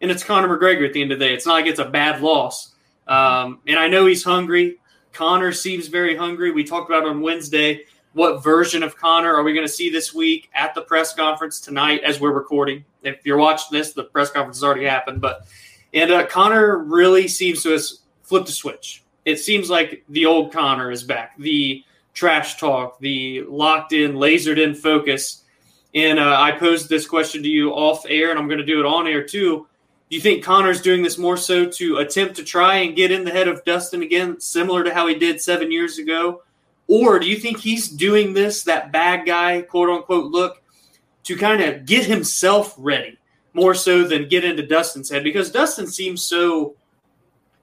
and it's Conor McGregor at the end of the day. It's not like it's a bad loss. Um, and I know he's hungry. Conor seems very hungry. We talked about on Wednesday what version of Conor are we going to see this week at the press conference tonight as we're recording. If you're watching this, the press conference has already happened. But and uh, Conor really seems to have flipped a switch. It seems like the old Conor is back. The trash talk, the locked in, lasered in focus. And uh, I posed this question to you off air, and I'm going to do it on air too. Do you think Conor's doing this more so to attempt to try and get in the head of Dustin again, similar to how he did seven years ago? Or do you think he's doing this, that bad guy, quote unquote, look, to kind of get himself ready more so than get into Dustin's head? Because Dustin seems so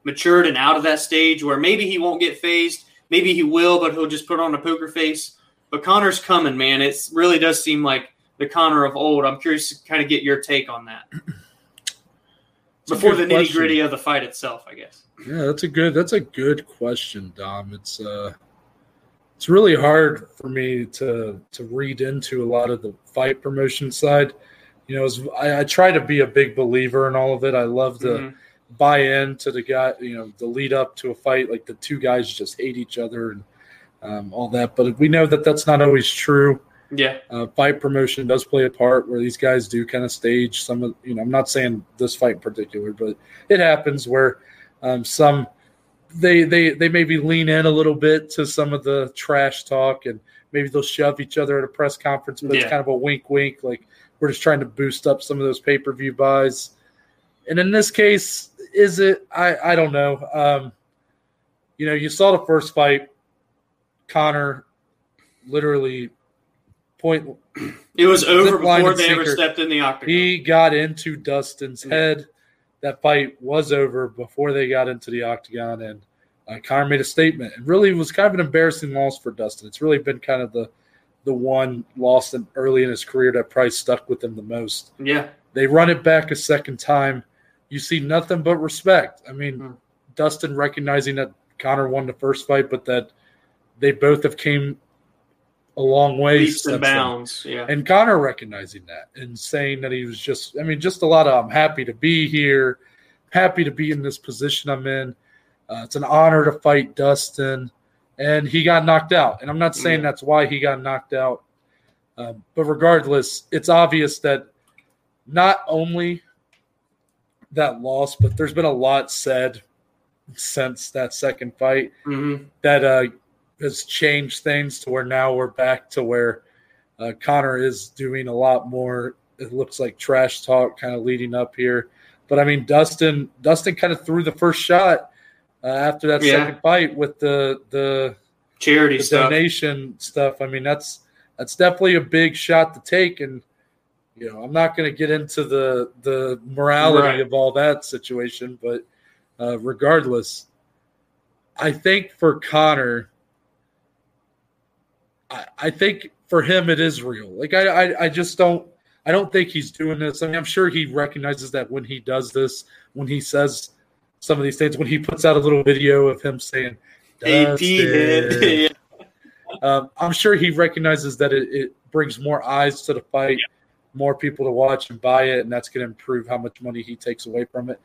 matured and out of that stage where maybe he won't get phased, maybe he will, but he'll just put on a poker face. But Conor's coming, man. It really does seem like the Conor of old. I'm curious to kind of get your take on that *clears throat* before the nitty gritty of the fight itself, I guess. Yeah, that's a good that's a good question, Dom. It's uh it's really hard for me to to read into a lot of the fight promotion side. You know, as I, I try to be a big believer in all of it. I love to Mhm. Buy into the guy, you know, the lead up to a fight. Like the two guys just hate each other and um, all that. But we know that that's not always true. Yeah, Uh, fight promotion does play a part where these guys do kind of stage some of you know i'm not saying this fight in particular but it happens where um, some they they they maybe lean in a little bit to some of the trash talk and maybe they'll shove each other at a press conference but it's kind of a wink wink like we're just trying to boost up some of those pay-per-view buys and in this case is it i i don't know um you know you saw the first fight conor literally point *clears throat* it was over before they ever stepped in the octagon. he got into Dustin's Mm. head. That fight was over before they got into the octagon, and uh, Conor made a statement. It really was kind of an embarrassing loss for Dustin. It's really been kind of the the one loss in, early in his career that probably stuck with him the most. Yeah. They run it back a second time. You see nothing but respect. I mean, Hmm. Dustin recognizing that Conor won the first fight, but that they both have came a long way Leaps since and then. bounds. Yeah. And Conor recognizing that and saying that he was just, I mean, just a lot of, I'm happy to be here, happy to be in this position I'm in. Uh, it's an honor to fight Dustin. And he got knocked out. And I'm not saying Yeah. that's why he got knocked out. Um, but regardless, it's obvious that not only that loss, but there's been a lot said since that second fight hmm that uh, has changed things to where now we're back to where uh, Conor is doing a lot more. It looks like trash talk kind of leading up here, but I mean Dustin Dustin kind of threw the first shot uh, after that Yeah. second fight with the the, Charity the stuff. donation stuff. I mean that's that's definitely a big shot to take, and you know I'm not going to get into the the morality Right. of all that situation, but uh, regardless, I think for Conor, I, I think for him it is real. Like I, I, I just don't. I don't think he's doing this. I mean, I'm sure he recognizes that when he does this, when he says some of these things, when he puts out a little video of him saying, um, I'm sure he recognizes that it, it brings more eyes to the fight, more people to watch and buy it, and that's going to improve how much money he takes away from it.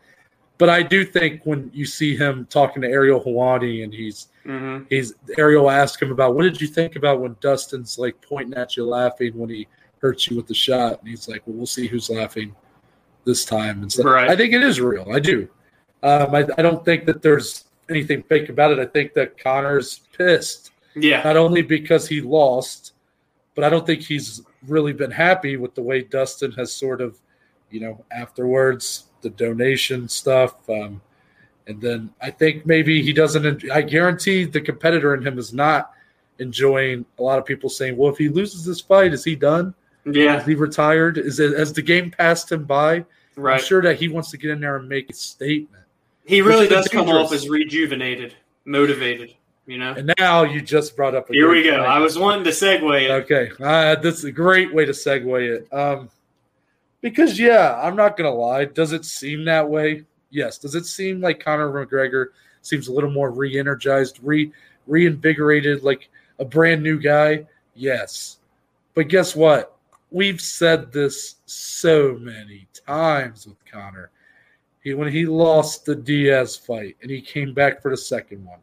But I do think when you see him talking to Ariel Helwani and he's hmm he's Ariel asked him about what did you think about when Dustin's like pointing at you laughing when he hurts you with the shot, and he's like, well, we'll see who's laughing this time. And so Right. I think it is real. I do. Um, I, I don't think that there's anything fake about it. I think that Conor's pissed Yeah. not only because he lost, but I don't think he's really been happy with the way Dustin has sort of, you know, afterwards the donation stuff. Um, and then I think maybe he doesn't. I guarantee the competitor in him is not enjoying a lot of people saying, "Well, if he loses this fight, is he done? Yeah. Is he retired? Is it has the game passed him by?" Right. I'm sure that he wants to get in there and make a statement. He really does come off as rejuvenated, motivated. You know. And now you just brought up. A Here we go. point. I was wanting to segue it. Okay, uh, that's a great way to segue it. Um, because yeah, I'm not gonna lie. Does it seem that way? Yes. Does it seem like Conor McGregor seems a little more re-energized, re reinvigorated, like a brand new guy? Yes. But guess what? We've said this so many times with Conor. He when he lost the Diaz fight and he came back for the second one,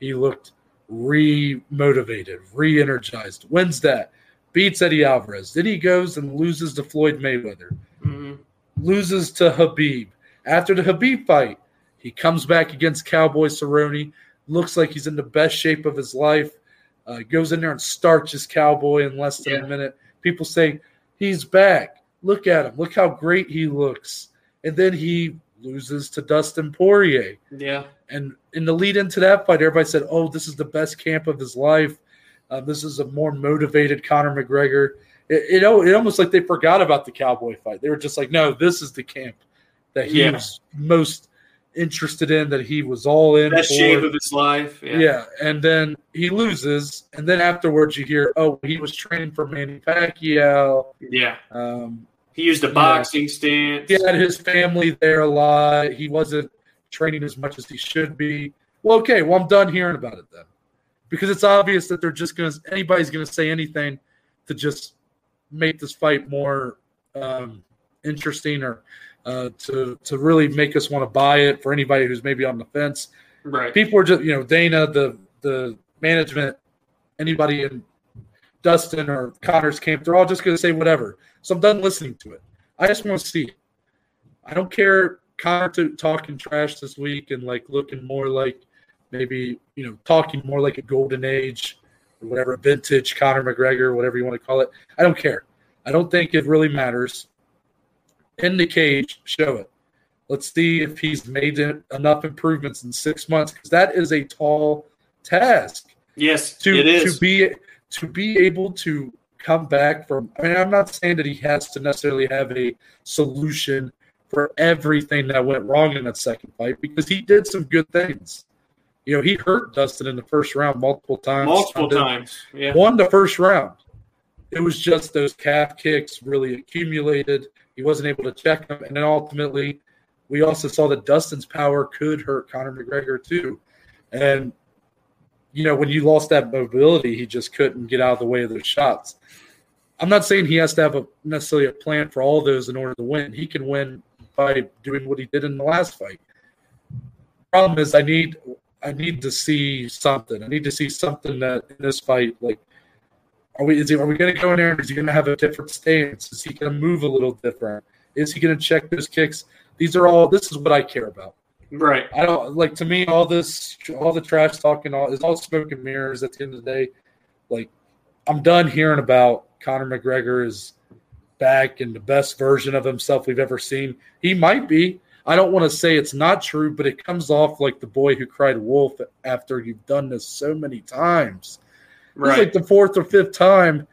he looked re-motivated, re-energized. Wins that, beats Eddie Alvarez. Then he goes and loses to Floyd Mayweather, Mhm. loses to Khabib. After the Khabib fight, he comes back against Cowboy Cerrone. Looks like he's in the best shape of his life. Uh, goes in there and starches Cowboy in less than Yeah. a minute. People say he's back. Look at him. Look how great he looks. And then he loses to Dustin Poirier. Yeah. And in the lead into that fight, everybody said, "Oh, this is the best camp of his life. Uh, this is a more motivated Conor McGregor." It, it it almost like they forgot about the Cowboy fight. They were just like, "No, this is the camp that he Yeah. was most interested in. That he was all in Best for." shape of his life. Yeah. yeah. and then he loses, and then afterwards you hear, "Oh, he was training for Manny Pacquiao." Yeah. Um, He used a Yeah. boxing stance. he had his family there a lot. He wasn't training as much as he should be. Well, okay, well, I'm done hearing about it then. Because it's obvious that they're just going to, anybody's going to say anything to just make this fight more um, interesting or uh, to, to really make us want to buy it for anybody who's maybe on the fence. Right. People are just, you know, Dana, the, the management, anybody in Dustin or Conor's camp, they're all just going to say whatever. So I'm done listening to it. I just want to see it. I don't care Conor to talking trash this week and like looking more like maybe you know talking more like a golden age or whatever vintage Conor McGregor, whatever you want to call it. I don't care. I don't think it really matters. In the cage, show it. Let's see if he's made it- enough improvements in six months because that is a tall task Yes, to it is. to be to be able to come back from I mean I'm not saying that he has to necessarily have a solution for everything that went wrong in that second fight because he did some good things. You know, he hurt Dustin in the first round multiple times. Multiple times. Yeah. Won the first round. It was just those calf kicks really accumulated. He wasn't able to check them, and then ultimately, we also saw that Dustin's power could hurt Conor McGregor too. And you know, when you lost that mobility, he just couldn't get out of the way of those shots. I'm not saying he has to have a necessarily a plan for all those in order to win. He can win by doing what he did in the last fight. Problem is, I need I need to see something. I need to see something that in this fight, like, are we is he, are we going to go in there? Is he going to have a different stance? Is he going to move a little different? Is he going to check those kicks? These are all. This is what I care about. Right. I don't like to me all this all the trash talking all is all smoke and mirrors at the end of the day. Like I'm done hearing about Conor McGregor is back and the best version of himself we've ever seen. He might be. I don't want to say it's not true, but it comes off like the boy who cried wolf after you've done this so many times. Right. It's like the fourth or fifth time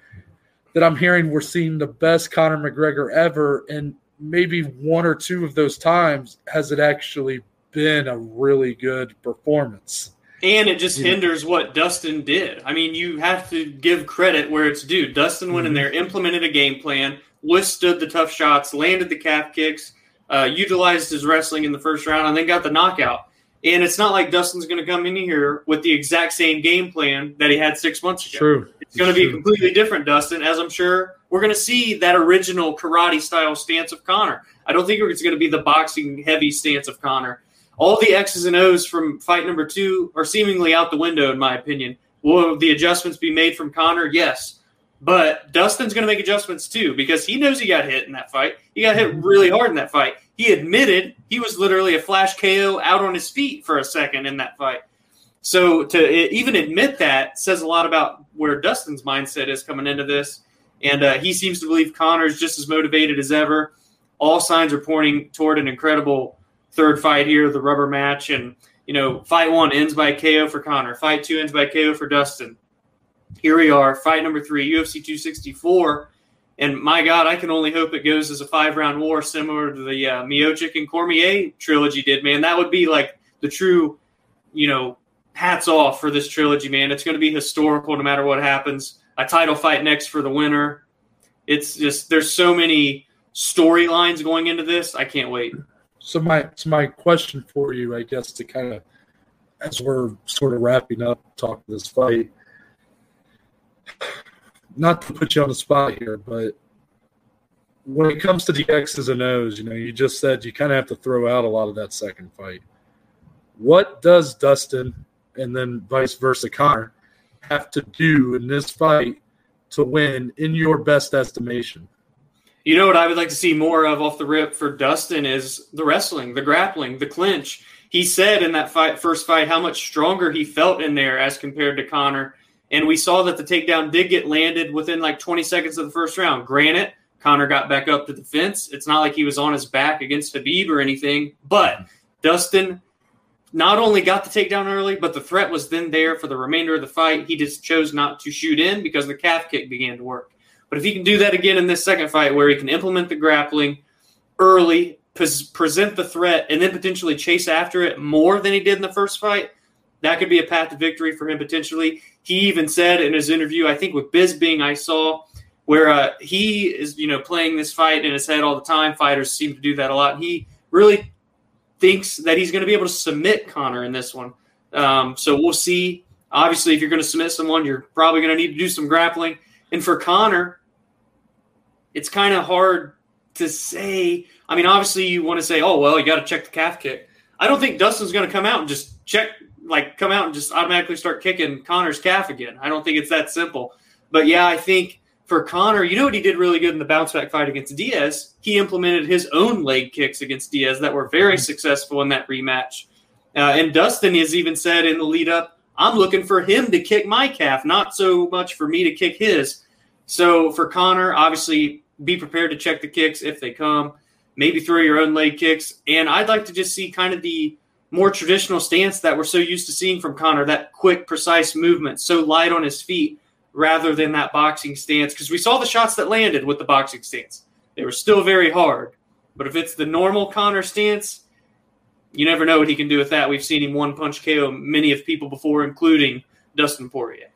that I'm hearing we're seeing the best Conor McGregor ever, and maybe one or two of those times has it actually been a really good performance. And it just yeah. hinders what Dustin did. I mean, you have to give credit where it's due. Dustin went mm-hmm. in there, implemented a game plan, withstood the tough shots, landed the calf kicks, uh, utilized his wrestling in the first round, and then got the knockout. And it's not like Dustin's going to come in here with the exact same game plan that he had six months ago. True. It's going to be completely different, Dustin, as I'm sure we're going to see that original karate style stance of Conor. I don't think it's going to be the boxing heavy stance of Conor. all the X's and O's from fight number two are seemingly out the window, in my opinion. Will the adjustments be made from Conor? Yes. But Dustin's going to make adjustments too because he knows he got hit in that fight. He got hit really hard in that fight. He admitted he was literally a flash KO out on his feet for a second in that fight. So to even admit that says a lot about where Dustin's mindset is coming into this. And uh, he seems to believe Conor's just as motivated as ever. All signs are pointing toward an incredible third fight here, the rubber match, and you know, fight one ends by KO for Conor, Fight two ends by KO for Dustin. Here we are, fight number three, UFC 264. And my God, I can only hope it goes as a five round war, similar to the uh, Miocic and Cormier trilogy did, man. That would be like the true, you know, hats off for this trilogy, man. It's going to be historical no matter what happens. A title fight next for the winner. It's just, there's so many storylines going into this. I can't wait. So my so my question for you, I guess, to kind of as we're sort of wrapping up talking this fight, not to put you on the spot here, but when it comes to the X's and O's, you know, you just said you kind of have to throw out a lot of that second fight. What does Dustin and then vice versa Conor have to do in this fight to win in your best estimation? You know what I would like to see more of off the rip for Dustin is the wrestling, the grappling, the clinch. He said in that fight, first fight, how much stronger he felt in there as compared to Conor. And we saw that the takedown did get landed within like 20 seconds of the first round. Granted, Conor got back up to the fence. It's not like he was on his back against Khabib or anything, but Dustin not only got the takedown early, but the threat was then there for the remainder of the fight. He just chose not to shoot in because the calf kick began to work. But if he can do that again in this second fight, where he can implement the grappling early, present the threat, and then potentially chase after it more than he did in the first fight, that could be a path to victory for him potentially. He even said in his interview, I think with Bisping, I saw where uh, he is, you know, playing this fight in his head all the time. Fighters seem to do that a lot. He really thinks that he's going to be able to submit Conor in this one. Um, so we'll see. Obviously, if you're going to submit someone, you're probably going to need to do some grappling. And for Conor, it's kind of hard to say. I mean, obviously, you want to say, oh, well, you got to check the calf kick. I don't think Dustin's going to come out and just check, like, come out and just automatically start kicking Conor's calf again. I don't think it's that simple. But yeah, I think for Conor, you know what he did really good in the bounce back fight against Diaz? He implemented his own leg kicks against Diaz that were very successful in that rematch. Uh, and Dustin has even said in the lead up, I'm looking for him to kick my calf, not so much for me to kick his. So for Conor, obviously, be prepared to check the kicks if they come. Maybe throw your own leg kicks. And I'd like to just see kind of the more traditional stance that we're so used to seeing from Conor, that quick, precise movement, so light on his feet rather than that boxing stance. Because we saw the shots that landed with the boxing stance. They were still very hard. But if it's the normal Conor stance, you never know what he can do with that. We've seen him one punch KO many of people before, including Dustin Poirier.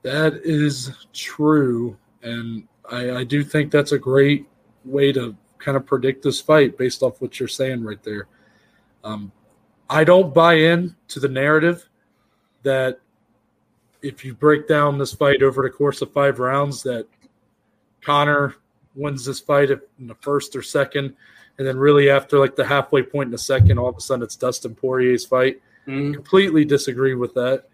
That is true. And I, I do think that's a great way to kind of predict this fight based off what you're saying right there. Um, I don't buy in to the narrative that if you break down this fight over the course of five rounds, that Conor wins this fight in the first or second, and then really after like the halfway point in the second, all of a sudden it's Dustin Poirier's fight. Mhm. Completely disagree with that.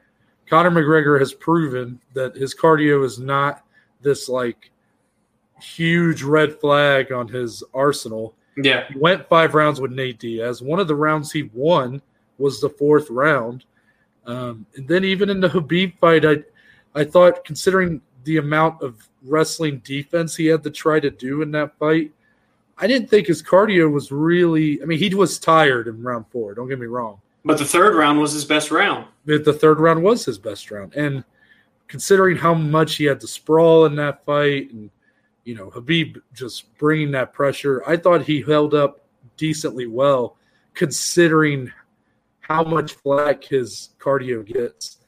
Conor McGregor has proven that his cardio is not this like huge red flag on his arsenal. Yeah. He went five rounds with Nate Diaz. One of the rounds he won was the fourth round. Um, and then even in the Khabib fight, I I thought considering the amount of wrestling defense he had to try to do in that fight, I didn't think his cardio was really. I mean, he was tired in round four. Don't get me wrong. But the third round was his best round. The third round was his best round, and considering how much he had to sprawl in that fight, and you know Khabib just bringing that pressure, I thought he held up decently well, considering how much flack his cardio gets.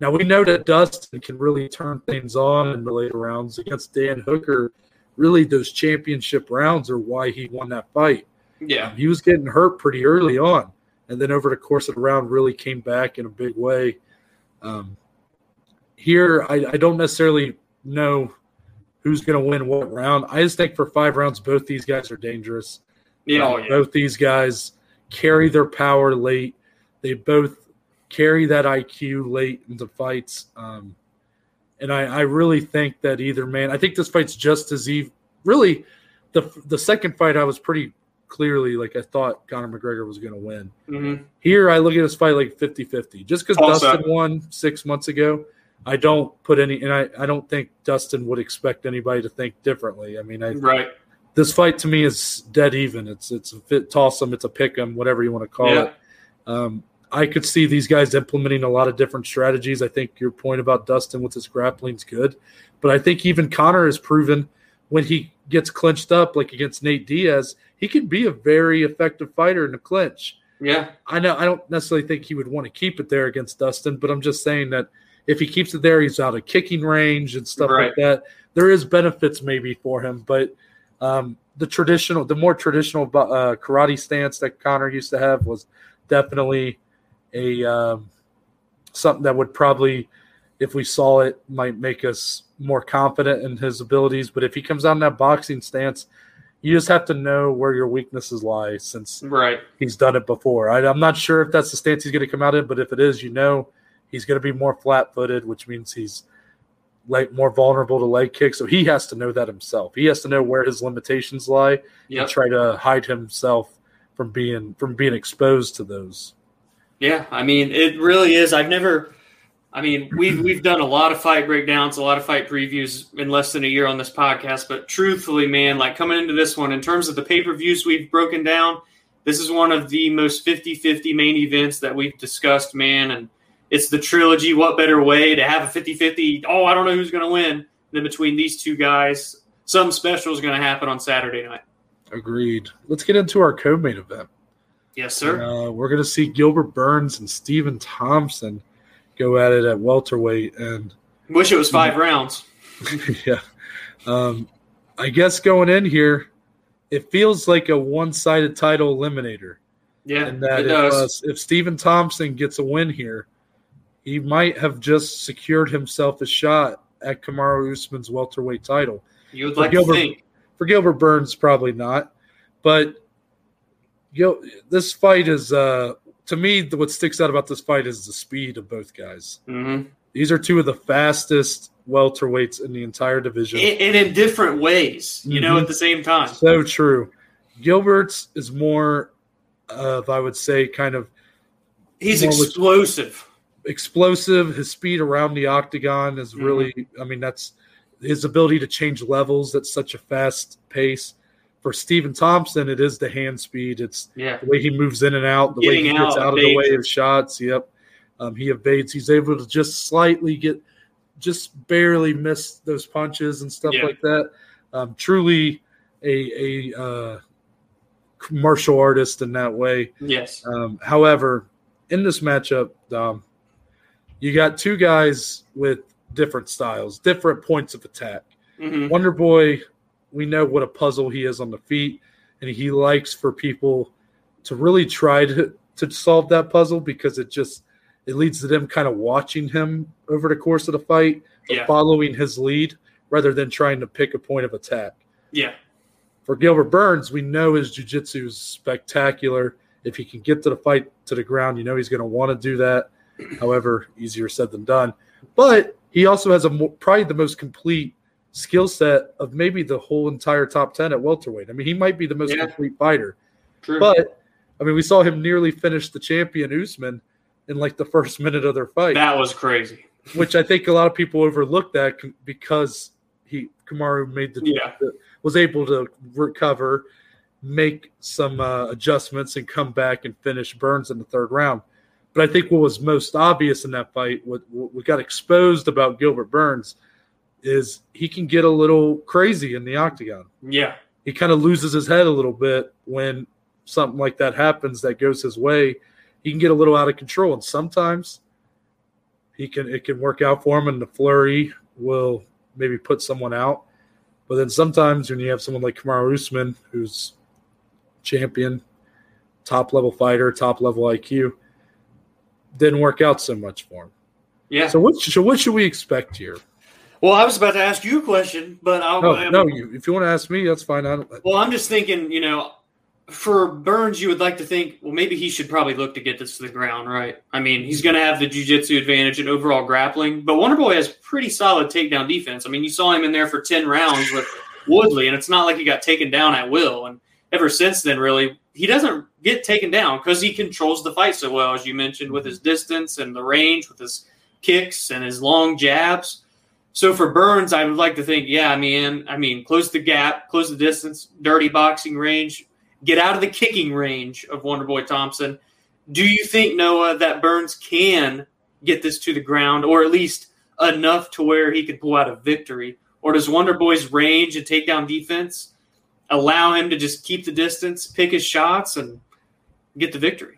Now we know that Dustin can really turn things on in the later rounds against Dan Hooker. Really, those championship rounds are why he won that fight. Yeah. He was getting hurt pretty early on, and then over the course of the round, really came back in a big way. Um, here, I, I don't necessarily know who's going to win what round. I just think for five rounds, both these guys are dangerous. Yeah. Uh, Oh, yeah. Both these guys carry their power late. They both carry that IQ late into fights. Um, and I, I really think that either man, I think this fight's just as even. Really, the the second fight, I was pretty clearly like I thought Conor McGregor was going to win. Mhm. Here, I look at this fight like 50 50. Just because Dustin won six months ago, I don't put any, and I, I don't think Dustin would expect anybody to think differently. I mean, I, Right. this fight to me is dead even. It's it's a fit toss 'em, it's a pick 'em, whatever you want to call Yeah. it. Um, I could see these guys implementing a lot of different strategies. I think your point about Dustin with his grappling's good, but I think even Conor has proven when he gets clinched up, like against Nate Diaz, he can be a very effective fighter in the clinch. Yeah. I know I don't necessarily think he would want to keep it there against Dustin, but I'm just saying that if he keeps it there, he's out of kicking range and stuff Right. like that. There is benefits maybe for him, but um, the traditional, the more traditional uh, karate stance that Conor used to have was definitely a um, something that would probably, if we saw it, might make us more confident in his abilities. But if he comes out in that boxing stance, you just have to know where your weaknesses lie, since Right. he's done it before. I, I'm not sure if that's the stance he's going to come out in, but if it is, you know, he's going to be more flat-footed, which means he's like more vulnerable to leg kicks. So he has to know that himself. He has to know where his limitations lie Yep. and try to hide himself from being from being exposed to those. Yeah, I mean, it really is. I've never. I mean, we've we've done a lot of fight breakdowns, a lot of fight previews in less than a year on this podcast. But truthfully, man, like coming into this one, in terms of the pay per views we've broken down, this is one of the most 50-50 main events that we've discussed, man. And it's the trilogy. What better way to have a 50-50? Oh, I don't know who's going to win. Than between these two guys, something special is going to happen on Saturday night. Agreed. Let's get into our co-main event. Yes, sir. Uh, we're going to see Gilbert Burns and Stephen Thompson go at it at welterweight, and Wish it was five *laughs* rounds. yeah. Um, I guess going in here, it feels like a one-sided title eliminator. Yeah, and that it if, does. uh, if Stephen Thompson gets a win here, he might have just secured himself a shot at Kamaru Usman's welterweight title. you would for like Gilbert- to think. For Gilbert Burns, probably not, but Gil, this fight is uh, to me what sticks out about this fight is the speed of both guys. hmm These are two of the fastest welterweights in the entire division. and in different ways, you know, Mhm. at the same time. So true. Gilbert's is more of, I would say, kind of He's explosive. explosive. His speed around the octagon is really, I mean, that's his ability to change levels at such a fast pace. For Stephen Thompson, it is the hand speed. It's Yeah, the way he moves in and out, the way he gets out, out of the way of shots. Yep. Um, he evades. He's able to just slightly get, just barely miss those punches and stuff Yeah. like that. Um, truly a, a uh, martial artist in that way. yes, Um, however, in this matchup, um, you got two guys with different styles, different points of attack. Mhm. Wonder Boy, we know what a puzzle he is on the feet, and he likes for people to really try to, to solve that puzzle because it just it leads to them kind of watching him over the course of the fight, Yeah. following his lead rather than trying to pick a point of attack. Yeah. For Gilbert Burns, we know his jiu-jitsu is spectacular. If he can get to the fight to the ground, you know he's going to want to do that. However, easier said than done. But he also has a more, probably the most complete skill set of maybe the whole entire top 10 at welterweight. I mean, he might be the most Yeah. complete fighter. True. But I mean, we saw him nearly finish the champion Usman in like the first *laughs* minute of their fight, that was crazy. *laughs* which I think a lot of people overlooked that because he Kamaru made the Yeah. was able to recover, make some uh, adjustments, and come back and finish Burns in the third round. But I think what was most obvious in that fight, what, what got exposed about Gilbert Burns, is he can get a little crazy in the octagon. Yeah. He kind of loses his head a little bit when something like that happens that goes his way. He can get a little out of control, and sometimes he can it can work out for him, and the flurry will maybe put someone out. But then sometimes when you have someone like Kamaru Usman, who's champion, top level fighter, top level IQ, didn't work out so much for him. Yeah. So what? So what should we expect here? Well, I was about to ask you a question, but I'll. No, I'm- no. You, if you want to ask me, that's fine. I don't. Well, I'm just thinking, you know, for Burns, you would like to think, well, maybe he should probably look to get this to the ground, right? I mean, he's going to have the jiu-jitsu advantage and overall grappling, but Wonderboy has pretty solid takedown defense. I mean, you saw him in there for 10 rounds with Woodley, and it's not like he got taken down at will. And ever since then, really, he doesn't get taken down because he controls the fight so well, as you mentioned, with his distance and the range, with his kicks and his long jabs. So for Burns, I would like to think, yeah, I mean, I mean, close the gap, close the distance, dirty boxing range, get out of the kicking range of Wonderboy Thompson. Do you think Noah that Burns can get this to the ground, or at least enough to where he could pull out a victory, or does Wonderboy's range and takedown defense allow him to just keep the distance, pick his shots, and get the victory?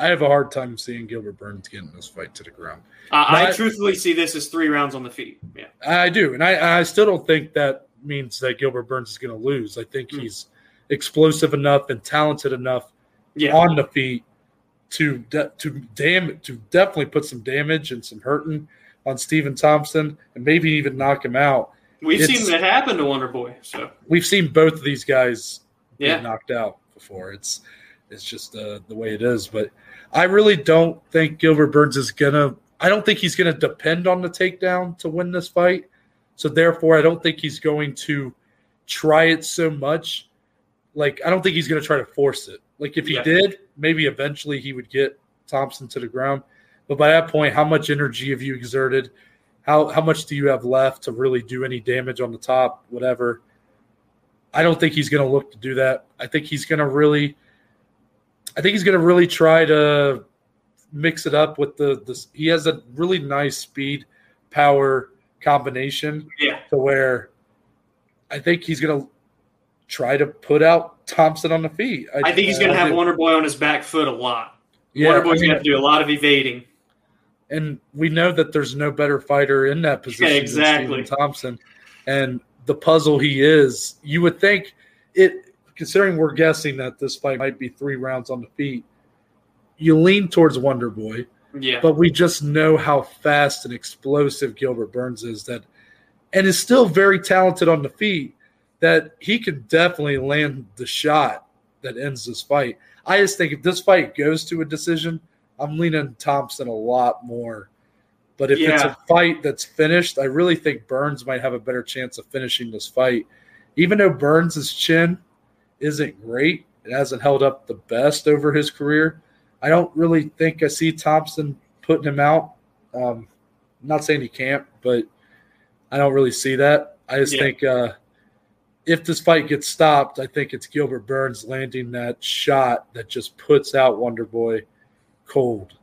I have a hard time seeing Gilbert Burns getting this fight to the ground. I, I Right. truthfully see this as three rounds on the feet. Yeah, I do, and I, I still don't think that means that Gilbert Burns is going to lose. I think Hmm. he's explosive enough and talented enough yeah, on the feet to de- to dam to definitely put some damage and some hurting on Stephen Thompson and maybe even knock him out. we've it's- seen that happen to Wonder Boy. So We've seen both of these guys yeah, get knocked out before. It's it's just uh, the way it is. But I really don't think Gilbert Burns is gonna. I don't think he's gonna depend on the takedown to win this fight. So therefore, I don't think he's going to try it so much. Like I don't think he's gonna try to force it. Like if he Yeah. did, maybe eventually he would get Thompson to the ground. But by that point, how much energy have you exerted? How how much do you have left to really do any damage on the top? Whatever. I don't think he's going to look to do that. I think he's going to really, I think he's going to really try to mix it up with the this. He has a really nice speed power combination yeah, to where I think he's going to try to put out Thompson on the feet. I think he's going to I have do. Wonderboy on his back foot a lot. Yeah, Wonderboy's I mean, going to have to do a lot of evading. and we know that there's no better fighter in that position Yeah, exactly. Thompson. And the puzzle he is, you would think it considering we're guessing that this fight might be three rounds on the feet, you lean towards Wonder Boy, Yeah, but we just know how fast and explosive Gilbert Burns is that and is still very talented on the feet that he could definitely land the shot that ends this fight. I just think if this fight goes to a decision, I'm leaning Thompson a lot more. But if it's a fight that's finished, I really think Burns might have a better chance of finishing this fight. Even though Burns' chin isn't great, it hasn't held up the best over his career. I don't really think I see Thompson putting him out. Um, I'm not saying he can't, but I don't really see that. I just Yeah. think uh, if this fight gets stopped, I think it's Gilbert Burns landing that shot that just puts out Wonder Boy cold.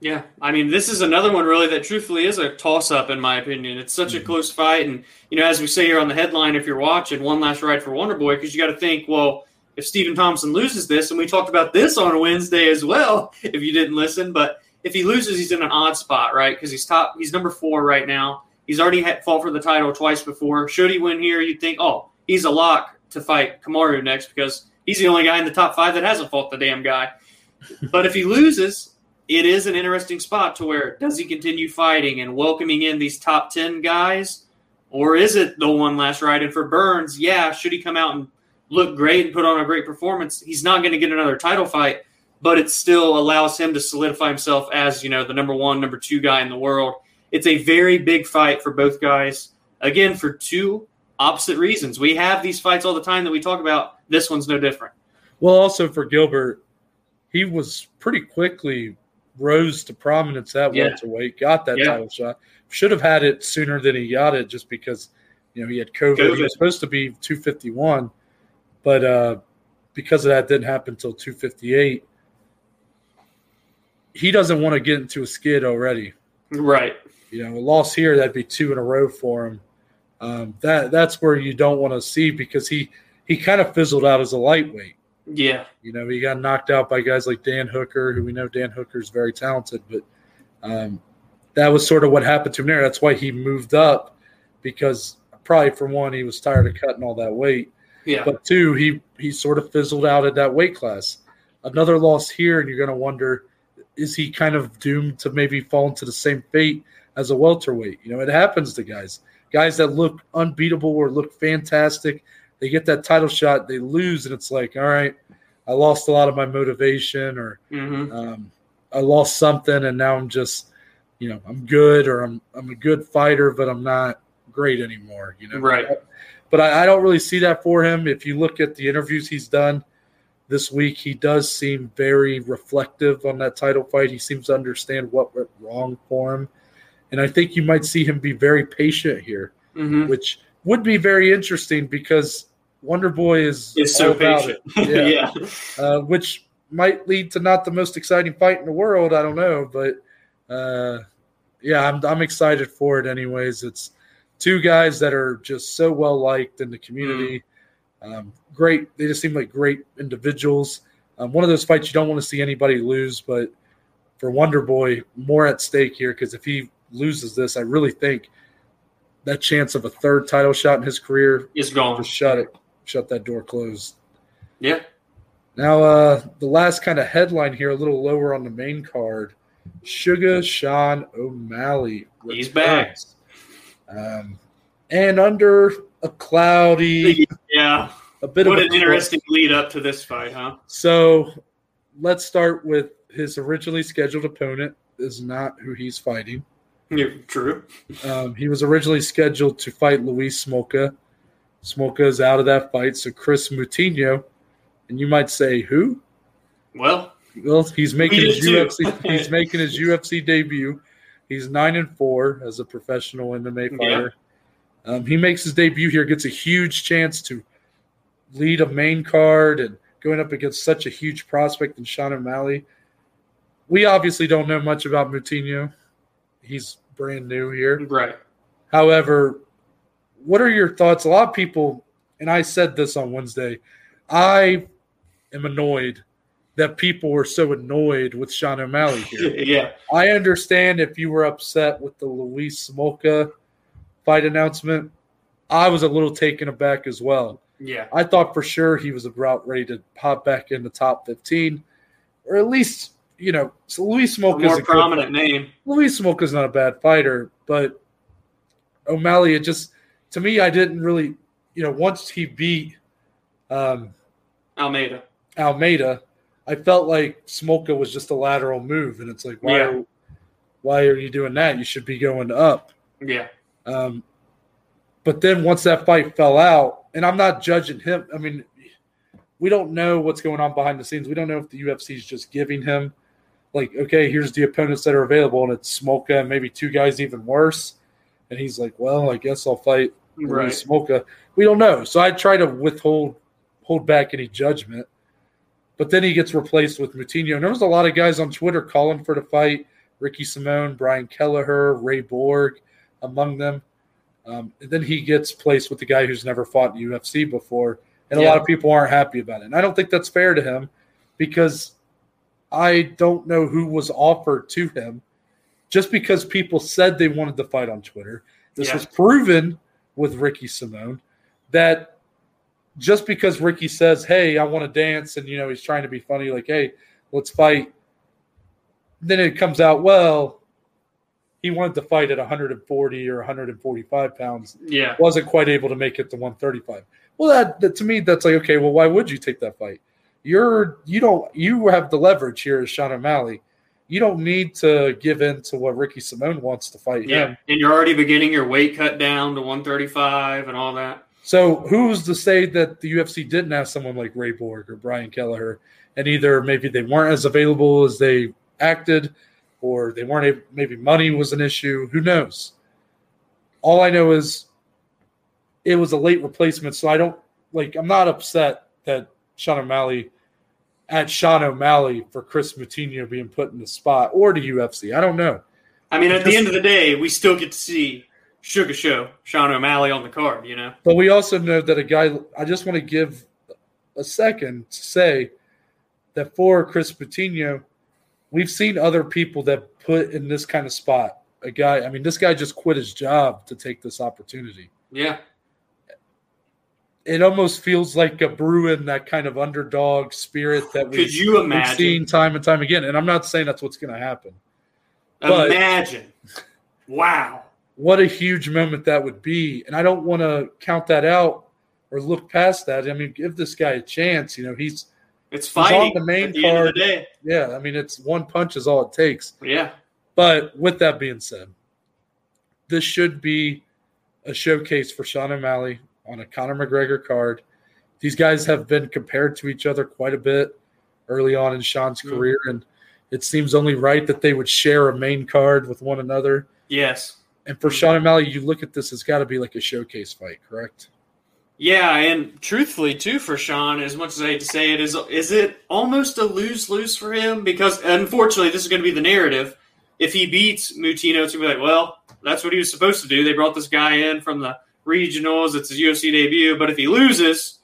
Yeah. I mean, this is another one really that truthfully is a toss up in my opinion. It's such a Mhm. close fight, and you know, as we say here on the headline, if you're watching, one last ride for Wonderboy, because you got to think, well, if Stephen Thompson loses this, and we talked about this on Wednesday as well, *laughs* if you didn't listen, but if he loses, he's in an odd spot, right? Because he's top, he's number four right now. He's already had, fought for the title twice before. Should he win here, you'd think, oh, he's a lock to fight Kamaru next because he's the only guy in the top five that hasn't fought the damn guy. but if he loses, it is an interesting spot to where does he continue fighting and welcoming in these top 10 guys? Or is it the one last ride? And for Burns, yeah, should he come out and look great and put on a great performance, he's not going to get another title fight, but it still allows him to solidify himself as, you know, the number one, number two guy in the world. It's a very big fight for both guys. Again, for two opposite reasons. We have these fights all the time that we talk about. This one's no different. Well, also for Gilbert, he was pretty quickly rose to prominence at Yeah. welterweight, got that Yeah. title shot. Should have had it sooner than he got it just because, you know, he had COVID. He was supposed to be 251, but uh, because of that didn't happen until 258. He doesn't want to get into a skid already. Right. You know, a loss here that'd be two in a row for him. Um, that that's where you don't want to see because he he kind of fizzled out as a lightweight. Yeah. You know, he got knocked out by guys like Dan Hooker, who we know Dan Hooker is very talented, but um, that was sort of what happened to him there. That's why he moved up because probably for one, he was tired of cutting all that weight, Yeah. but two, he he sort of fizzled out at that weight class. Another loss here, and you're going to wonder, is he kind of doomed to maybe fall into the same fate as a welterweight? You know, it happens to guys, guys that look unbeatable or look fantastic. They get that title shot, they lose, and it's like, all right, I lost a lot of my motivation, or hmm um, I lost something, and now I'm just, you know, I'm good, or I'm I'm a good fighter, but I'm not great anymore. You know, Right. But I, I don't really see that for him. If you look at the interviews he's done this week, he does seem very reflective on that title fight. He seems to understand what went wrong for him, and I think you might see him be very patient here, hmm which would be very interesting because Wonder Boy is It's so patient. *laughs* it. yeah. uh, which might lead to not the most exciting fight in the world. I don't know, but uh, yeah, I'm I'm excited for it. Anyways, it's two guys that are just so well liked in the community. Um, great, they just seem like great individuals. Um, one of those fights you don't want to see anybody lose, but for Wonder Boy, more at stake here because if he loses this, I really think that chance of a third title shot in his career Is gone. just shut it, shut that door closed. Yeah. Now, uh, the last kind of headline here, a little lower on the main card Sugar Sean O'Malley. He's back. Um, and under a cloudy, *laughs* Yeah. a bit What of an interesting lead up to this fight, huh? So let's start with his originally scheduled opponent is not who he's fighting. Yeah, true. Um, he was originally scheduled to fight Louis Smolka. Smolka is out of that fight, so Chris Moutinho. And you might say, who? Well, Well, he's *laughs* making his. UFC. he's making his UFC debut. He's nine and four as a professional MMA fighter. Um, he makes his debut here, gets a huge chance to lead a main card, and going up against such a huge prospect in Sean O'Malley. We obviously don't know much about Moutinho. He's brand new here. right. However, what are your thoughts? A lot of people, and I said this on Wednesday, I am annoyed that people were so annoyed with Sean O'Malley here. *laughs* Yeah. I understand if you were upset with the Louis Smolka fight announcement. I was a little taken aback as well. Yeah. I thought for sure he was about ready to pop back in the top 15, or at least, you know, so Louis Smolka is a prominent name. Louis Smolka is not a bad fighter, but O'Malley, it just to me, I didn't really, you know, once he beat um, Almeida. Almeida, I felt like Smolka was just a lateral move, and it's like, why, Yeah. are, why are you doing that? You should be going up. Yeah. Um, but then once that fight fell out, and I'm not judging him. I mean, we don't know what's going on behind the scenes. We don't know if the UFC is just giving him, like, okay, here's the opponents that are available, and it's Smolka and maybe two guys even worse. And he's like, well, I guess I'll fight Right. Smolka. We don't know. So I try to withhold hold back any judgment. But then he gets replaced with Moutinho. And there was a lot of guys on Twitter calling for the fight. Ricky Simon, Brian Kelleher, Ray Borg, among them. Um, and then he gets placed with the guy who's never fought in UFC before. And a lot of people aren't happy about it. And I don't think that's fair to him because I don't know who was offered to him. Just because people said they wanted to fight on Twitter This Yeah. was proven with Ricky Simon that just because Ricky says, "Hey, I want to dance," and you know he's trying to be funny, like, "Hey, let's fight," then it comes out well. He wanted to fight at 140 or 145 pounds Yeah. wasn't quite able to make it to 135. Well, that, that to me, that's like okay. Well, why would you take that fight? You're you don't you have the leverage here as Sean O'Malley. You don't need to give in to what Ricky Simon wants to fight Yeah. him. And you're already beginning your weight cut down to 135 and all that. So who's to say that the UFC didn't have someone like Ray Borg or Brian Kelleher, and either maybe they weren't as available as they acted, or they weren't able, maybe money was an issue. Who knows? All I know is it was a late replacement, so I don't like. I'm not upset that Sean O'Malley at Sean O'Malley for Chris Moutinho being put in the spot or the UFC. I don't know. I mean, at the end of the day, we still get to see Sugar Show, Sean O'Malley on the card, you know? But we also know that a guy, I just want to give a second to say that for Chris Moutinho, we've seen other people that put in this kind of spot. A guy, I mean, this guy just quit his job to take this opportunity. Yeah. It almost feels like a Bruin that kind of underdog spirit that we've, you we've seen time and time again. And I'm not saying that's what's going to happen. but- Imagine. Wow. what a huge moment that would be. And I don't want to count that out or look past that. I mean, give this guy a chance. You know, he's It's on fighting the main at the end of card. the day. yeah. I mean, it's one punch is all it takes. Yeah. But with that being said, this should be a showcase for Sean O'Malley on a Conor McGregor card. These guys have been compared to each other quite a bit early on in Sean's Mhm. career, and it seems only right that they would share a main card with one another. Yes. And for Sean O'Malley, you look at this, it's got to be like a showcase fight, correct? Yeah, and truthfully, too, for Sean, as much as I hate to say it, is is it almost a lose lose for him? Because unfortunately, this is going to be the narrative. If he beats Moutinho, it's going to be like, well, that's what he was supposed to do. They brought this guy in from the regionals. It's his UFC debut. But if he loses,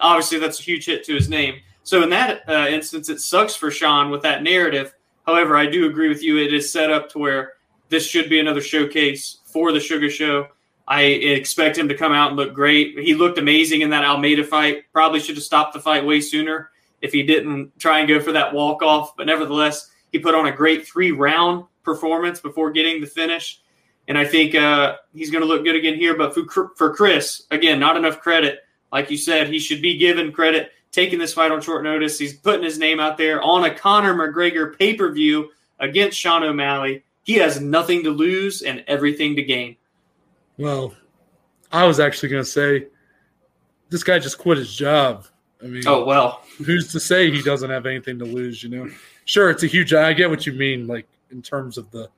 obviously that's a huge hit to his name. So in that uh, instance, it sucks for Sean with that narrative. However, I do agree with you. It is set up to where this should be another showcase for the Sugar Show. I expect him to come out and look great. He looked amazing in that Almeida fight. Probably should have stopped the fight way sooner if he didn't try and go for that walk off. But nevertheless, he put on a great three round performance before getting the finish. And I think uh, he's going to look good again here. But for, for Chris, again, not enough credit. Like you said, he should be given credit taking this fight on short notice. He's putting his name out there on a Conor McGregor pay per view against Sean O'Malley. He has nothing to lose and everything to gain. Well, I was actually going to say this guy just quit his job. I mean, Oh, well. who's to say he doesn't have anything to lose? You know, sure, it's a huge. I get what you mean, like in terms of the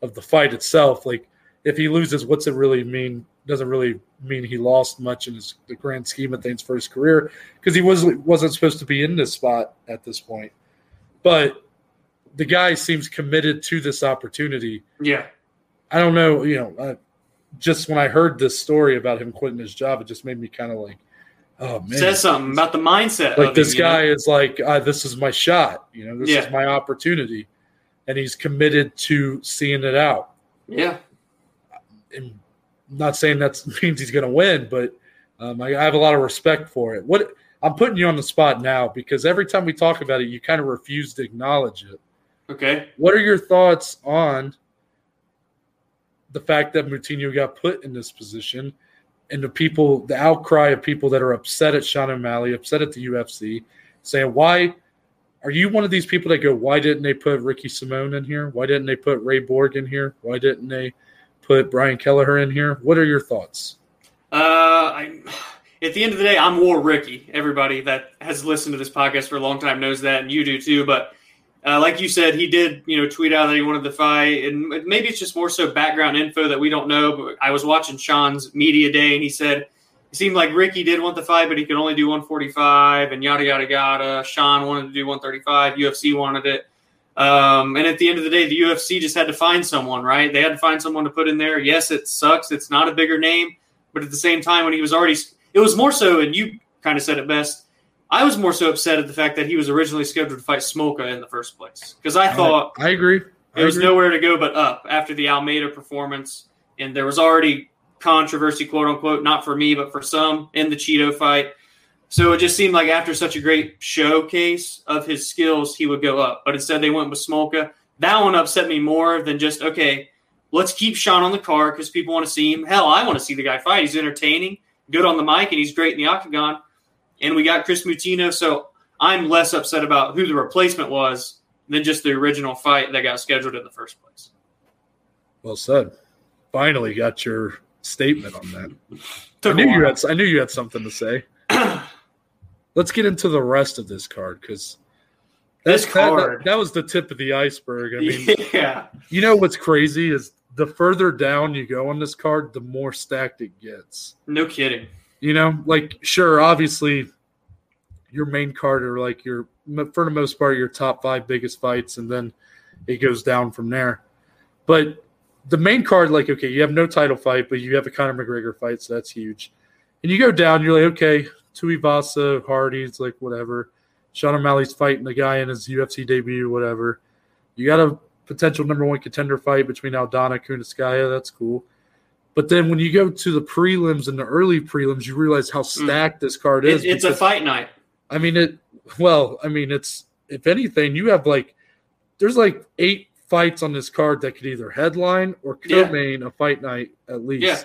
of the fight itself. Like, if he loses, what's it really mean? Doesn't really mean he lost much in his the grand scheme of things for his career because he was wasn't supposed to be in this spot at this point. But the guy seems committed to this opportunity. Yeah. I don't know, you know, uh, just when I heard this story about him quitting his job, it just made me kind of like, oh man, Says something about the mindset. like of this him, you know? guy is like, uh, this is my shot, you know, this Yeah. is my opportunity, and he's committed to seeing it out. Yeah. And I'm not saying that *laughs* means he's going to win, but um, I, I have a lot of respect for it. What I'm putting you on the spot now because every time we talk about it, you kind of refuse to acknowledge it. Okay. What are your thoughts on the fact that Moutinho got put in this position and the people, the outcry of people that are upset at Sean O'Malley, upset at the UFC, saying, why are you one of these people that go, why didn't they put Ricky Simon in here? Why didn't they put Ray Borg in here? Why didn't they put Brian Kelleher in here? What are your thoughts? Uh, I, *sighs* at the end of the day, I'm War Ricky. Everybody that has listened to this podcast for a long time knows that, and you do too. But uh, like you said, he did, you know, tweet out that he wanted to fight, and maybe it's just more so background info that we don't know. But I was watching Sean's media day, and he said it seemed like Ricky did want the fight, but he could only do 145, and yada yada yada. Sean wanted to do 135. UFC wanted it. Um, and at the end of the day, the UFC just had to find someone, right? They had to find someone to put in there. Yes, it sucks. It's not a bigger name, but at the same time, when he was already, it was more so, and you kind of said it best. I was more so upset at the fact that he was originally scheduled to fight Smolka in the first place because I thought I agree. I there was agree. nowhere to go but up after the Almeida performance. and there was already controversy, quote unquote, not for me, but for some in the Chito fight. So it just seemed like after such a great showcase of his skills, he would go up. But instead, they went with Smolka. That one upset me more than just, okay, let's keep Sean on the card because people want to see him. Hell, I want to see the guy fight. He's entertaining, good on the mic, and he's great in the octagon. And we got Chris Moutinho. So I'm less upset about who the replacement was than just the original fight that got scheduled in the first place. Well said. Finally got your statement on that. I knew you had I knew you had something to say. Let's get into the rest of this card because this card that, that, was the tip of the iceberg. I mean, *laughs* yeah. You know what's crazy is the further down you go on this card, the more stacked it gets. No kidding. You know, like sure, obviously, your main card are like your for the most part your top five biggest fights, and then it goes down from there. But the main card, like okay, you have no title fight, but you have a Conor McGregor fight, so that's huge. And you go down, you're like, okay, Tuivasa, Hardy's like whatever. Sean O'Malley's fighting the guy in his UFC debut, whatever. You got a potential number one contender fight between Aldana Kunitskaya. That's cool. But then when you go to the prelims and the early prelims, you realize how hmm. stacked mm. this card is. It, it's because, a fight night. I mean it. Well, I mean it's if anything, you have like there's like eight fights on this card that could either headline or co-main yeah. a fight night at least. Yeah,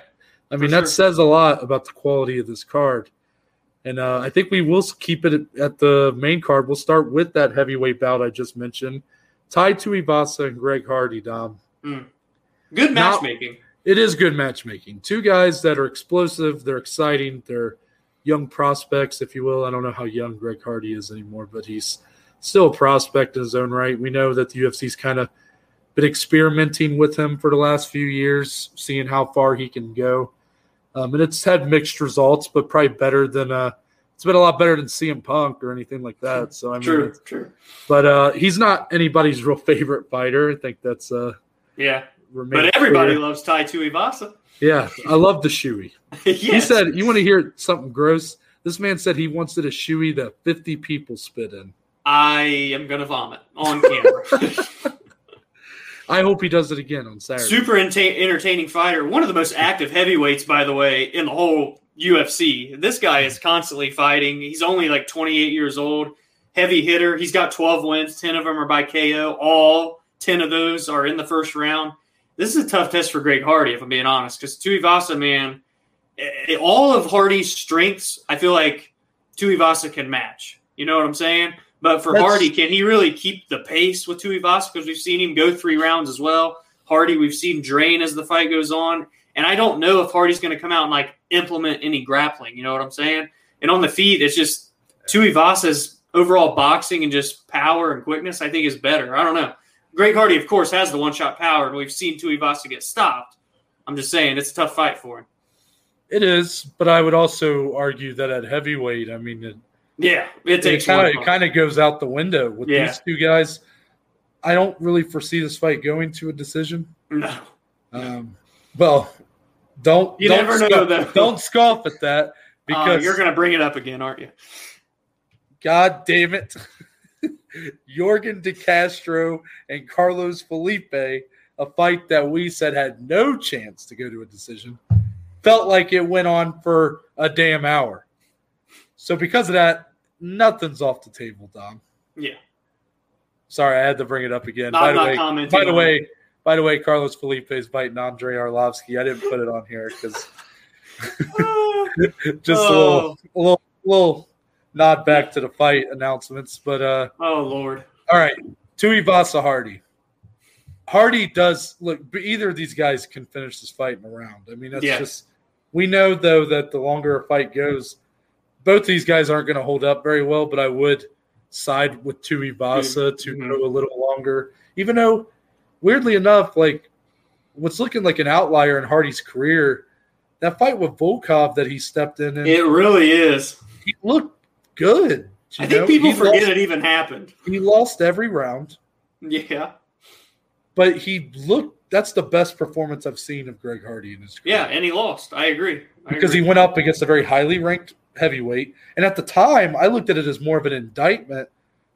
I mean that sure. says a lot about the quality of this card. And uh, I think we will keep it at the main card. We'll start with that heavyweight bout I just mentioned. Tai Tuivasa and Greg Hardy, Dom. Mm. Good matchmaking. Now, it is good matchmaking. Two guys that are explosive. They're exciting. They're young prospects, if you will. I don't know how young Greg Hardy is anymore, but he's still a prospect in his own right. We know that the UFC's kind of been experimenting with him for the last few years, seeing how far he can go. Um, and it's had mixed results, but probably better than uh, it's been a lot better than CM Punk or anything like that. So I mean, true, true. But uh, he's not anybody's real favorite fighter. I think that's uh, yeah. But everybody clear. loves Tai Tuivasa. Yeah, I love the shoey. *laughs* yes. He said, "You want to hear something gross?" This man said he wants it a shoey that fifty people spit in. I am gonna vomit on camera. *laughs* I hope he does it again on Saturday. Super entertaining fighter. One of the most active heavyweights, by the way, in the whole UFC. This guy is constantly fighting. He's only like 28 years old. Heavy hitter. He's got 12 wins. 10 of them are by KO. All 10 of those are in the first round. This is a tough test for Greg Hardy, if I'm being honest, because Tuivasa, man, all of Hardy's strengths, I feel like Tuivasa can match. You know what I'm saying? But for That's, Hardy, can he really keep the pace with Tuivasa? Because we've seen him go three rounds as well. Hardy, we've seen drain as the fight goes on. And I don't know if Hardy's going to come out and like implement any grappling. You know what I'm saying? And on the feet, it's just Tuivasa's overall boxing and just power and quickness, I think, is better. I don't know. Greg Hardy, of course, has the one shot power, and we've seen Tuivasa get stopped. I'm just saying it's a tough fight for him. It is, but I would also argue that at heavyweight, I mean, it, yeah, it takes kind of it kind of goes out the window with yeah. these two guys. I don't really foresee this fight going to a decision. No. Um, well, don't you don't never scoff, know that. Don't scoff at that *laughs* uh, because uh, you're going to bring it up again, aren't you? God damn it, *laughs* Yorgan De Castro and Carlos Felipe, a fight that we said had no chance to go to a decision, felt like it went on for a damn hour. So because of that, nothing's off the table, Dom. Yeah. Sorry, I had to bring it up again. By the way, by the way, it. by the way, Carlos Felipe is biting Andre Arlovski. I didn't put it on here because *laughs* just oh. a little, a little, little nod back to the fight announcements. But uh, oh lord, all right, Tuivasa Hardy. Hardy does look. Either of these guys can finish this fight in a round. I mean, that's yeah. just. We know though that the longer a fight goes, both these guys aren't going to hold up very well, but I would side with Tuivasa to mm-hmm. go a little longer. Even though, weirdly enough, like what's looking like an outlier in Hardy's career, that fight with Volkov that he stepped in, it really is. He looked good. I think know? people he forget lost, it even happened. He lost every round. Yeah, but he looked. That's the best performance I've seen of Greg Hardy in his career. Yeah, and he lost. I agree. I because agree. he went up against a very highly ranked heavyweight. And at the time, I looked at it as more of an indictment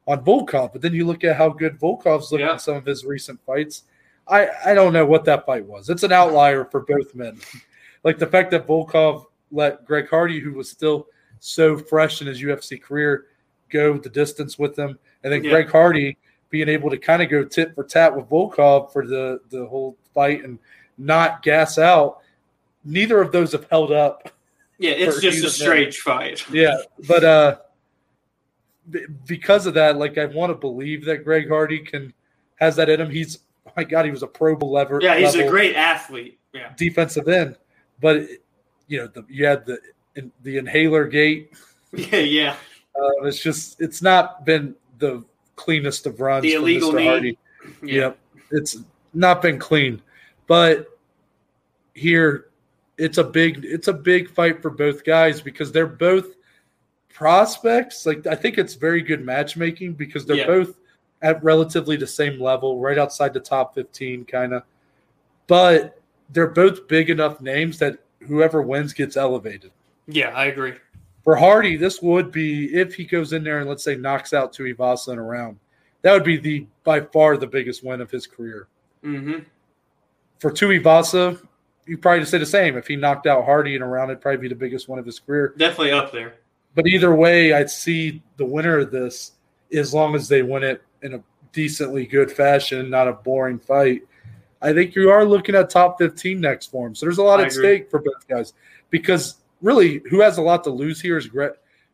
on Volkov. But then you look at how good Volkov's looked yeah. in some of his recent fights. I I don't know what that fight was. It's an outlier for both men. *laughs* Like the fact that Volkov let Greg Hardy, who was still so fresh in his UFC career, go the distance with him, and then Yeah. Greg Hardy being able to kind of go tit for tat with Volkov for the the whole fight and not gas out. Neither of those have held up. *laughs* Yeah, it's just a strange fight. *laughs* Yeah, but uh, b- because of that, like I want to believe that Greg Hardy can has that in him. He's my God, he was a Pro Bowl level. Yeah, he's a great athlete. Yeah. defensive end, but you know the, you had the the inhaler gate. *laughs* Yeah, yeah. Uh, it's just it's not been the cleanest of runs. The illegal Mr. Hardy. Yeah. Yep, it's not been clean, but here it's a big it's a big fight for both guys because they're both prospects. Like I think it's very good matchmaking because they're Yeah. both at relatively the same level, right outside the top fifteen, kind of. But they're both big enough names that whoever wins gets elevated. Yeah, I agree. For Hardy, this would be if he goes in there and let's say knocks out Tuivasa in a round. That would be the by far the biggest win of his career. hmm For Tuivasa, you probably say the same. If he knocked out Hardy in a round, it'd probably be the biggest one of his career. Definitely up there. But either way, I'd see the winner of this as long as they win it in a decently good fashion, not a boring fight. I think you are looking at top 15 next for him. So there's a lot I at agree. stake for both guys because really, who has a lot to lose here is Greg,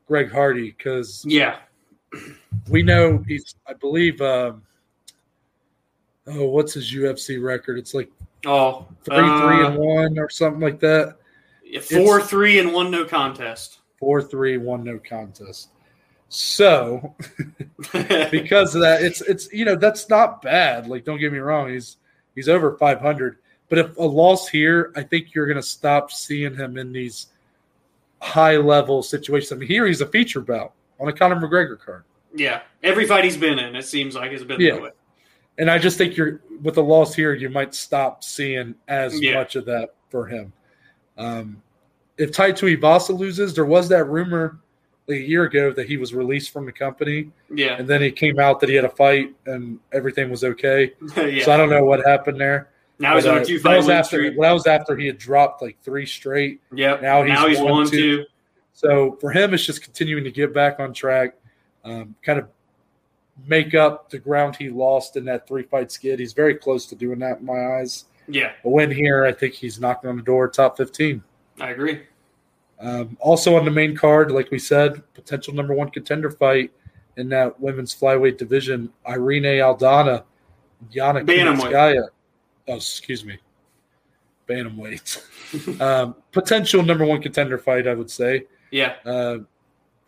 Greg Hardy because Yeah. we know he's, I believe, um, oh, what's his UFC record? It's like Oh, three, three, uh, and one or something like that. four, three, and one no contest. Four, three, one, no contest. So *laughs* because of that, it's it's you know that's not bad. Like don't get me wrong, he's he's over 500. But if a loss here, I think you're going to stop seeing him in these high level situations. I mean, here he's a feature bout on a Conor McGregor card, yeah, every fight he's been in, it seems like has been Yeah. that way. And I just think you're with the loss here, you might stop seeing as Yeah. much of that for him. Um, if Tai Tuivasa loses, there was that rumor like a year ago that he was released from the company, Yeah, and then he came out that he had a fight and everything was okay. *laughs* yeah. So I don't know what happened there. now he's on uh, a two that fight was win after streak. that was after he had dropped like three straight. Yep. now Now he's he's, one, one, two. two. So for him, it's just continuing to get back on track, um, kind of make up the ground he lost in that three fight skid. He's very close to doing that in my eyes. Yeah, A win here, I think he's knocking on the door top 15. I agree. Um, also on the main card, like we said, potential number one contender fight in that women's flyweight division, Irene Aldana, Yana Bantamweight. Oh, excuse me. Bantamweight. *laughs* um, potential number one contender fight, I would say, Yeah, uh,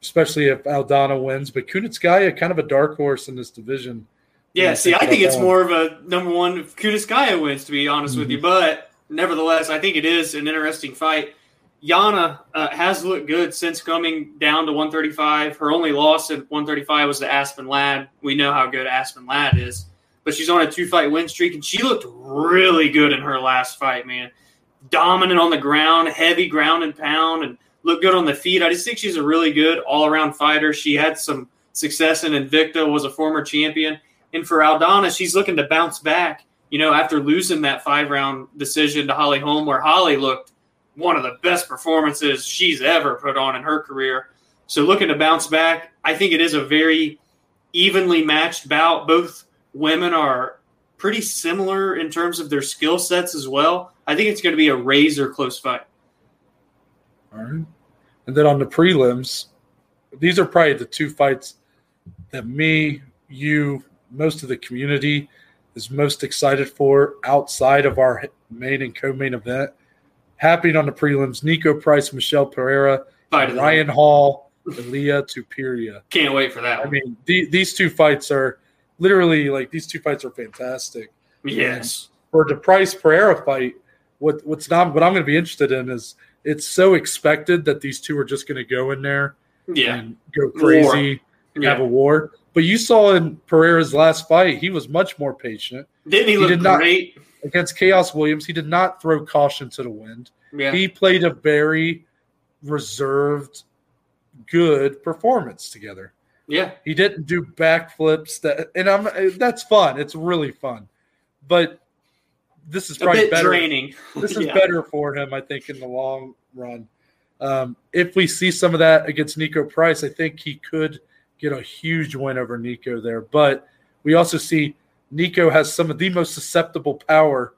especially if Aldana wins. But Kunitskaya, kind of a dark horse in this division. yeah. See, I think it's more of a number one if Kunitskaya wins. To be honest with Mm-hmm. you, but nevertheless, I think it is an interesting fight. Yana uh, has looked good since coming down to 135. Her only loss at 135 was to Aspen Ladd. We know how good Aspen Ladd is, but she's on a two fight win streak, and she looked really good in her last fight, man. Dominant on the ground, heavy ground and pound, and looked good on the feet. I just think she's a really good all around fighter. She had some success in Invicta, was a former champion. And for Aldana, she's looking to bounce back, you know, after losing that five round decision to Holly Holm, where Holly looked one of the best performances she's ever put on in her career. So looking to bounce back, I think it is a very evenly matched bout. Both women are pretty similar in terms of their skill sets as well. I think it's going to be a razor close fight. All right. And then on the prelims, these are probably the two fights that me, you, most of the community is most excited for outside of our main and co-main event. Happening on the prelims, Niko Price, Michel Pereira, Fight Ryan night. Hall, Ilia Topuria. Can't wait for that. I One. mean, the, these two fights are literally like these two fights are fantastic. Yes. For the Price Pereira fight, what what's not what I'm going to be interested in is it's so expected that these two are just going to go in there Yeah. and go crazy and have a war. But you saw in Pereira's last fight, he was much more patient Didn't he he look did not- great? against Khaos Williams. He did not throw caution to the wind. Yeah. He played a very reserved, good performance together. yeah. He didn't do backflips that, and I'm that's fun. It's really fun, but this is probably better. draining. *laughs* This *laughs* is Yeah. better for him, I think, in the long run. Um, if we see some of that against Niko Price, I think he could get a huge win over Niko there. But we also see Niko has some of the most susceptible power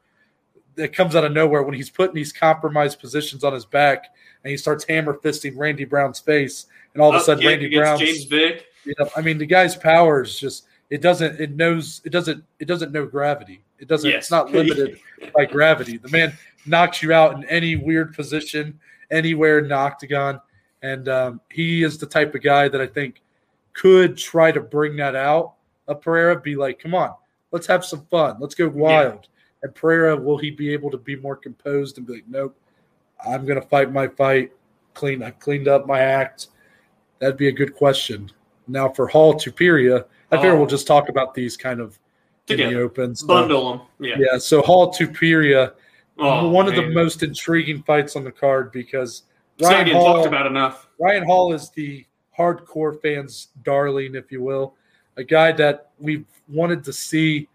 that comes out of nowhere when he's put in these compromised positions on his back and he starts hammer fisting Randy Brown's face, and all of a sudden Randy Brown's James Vick. you know, I mean, the guy's power is just it doesn't it knows it doesn't it doesn't know gravity. It doesn't. Yes. It's not limited *laughs* by gravity. The man knocks you out in any weird position, anywhere in the octagon, and um, he is the type of guy that I think could try to bring that out of Pereira. Be like, come on, let's have some fun, let's go wild. And Pereira, will he be able to be more composed and be like, nope, I'm going to fight my fight, clean, I cleaned up my act. That'd be a good question. Now for Hall Topuria, I figure Oh. we'll just talk about these kind of in the Together. open. So, Bundle them. Yeah. yeah, so Hall Topuria, Oh, one of the most intriguing fights on the card because It's Ryan Hall, talked about enough. Ryan Hall is the hardcore fans' darling, if you will, a guy that we've wanted to see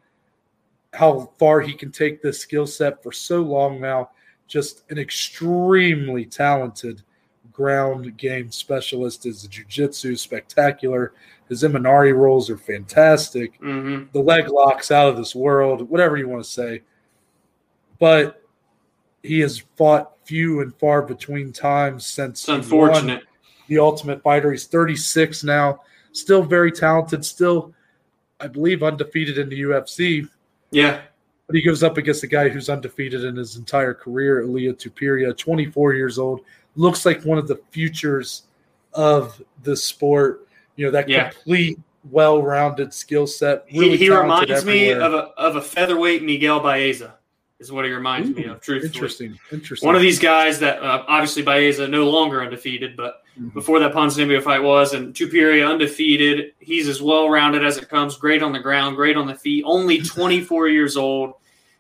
how far he can take this skill set for so long now. Just an extremely talented ground game specialist. His jiu-jitsu spectacular. His Imanari rolls are fantastic hmm the leg locks out of this world, whatever you want to say. But he has fought few and far between times since It's unfortunate. the Ultimate Fighter. He's 36 now, still very talented, still, I believe, undefeated in the UFC. Yeah. But he goes up against a guy who's undefeated in his entire career, Ilia Topuria, 24 years old. Looks like one of the futures of the sport. You know, that Yeah. complete, well rounded skill set. Really he he reminds me of a of a featherweight Miguel Baeza. Is what he reminds me of. Truthfully, Interesting. Interesting. one of these guys that uh, obviously Baeza no longer undefeated, but Mhm. before that Ponzinibbio fight was, and Topuria undefeated. He's as well rounded as it comes. Great on the ground, great on the feet. Only *laughs* 24 years old.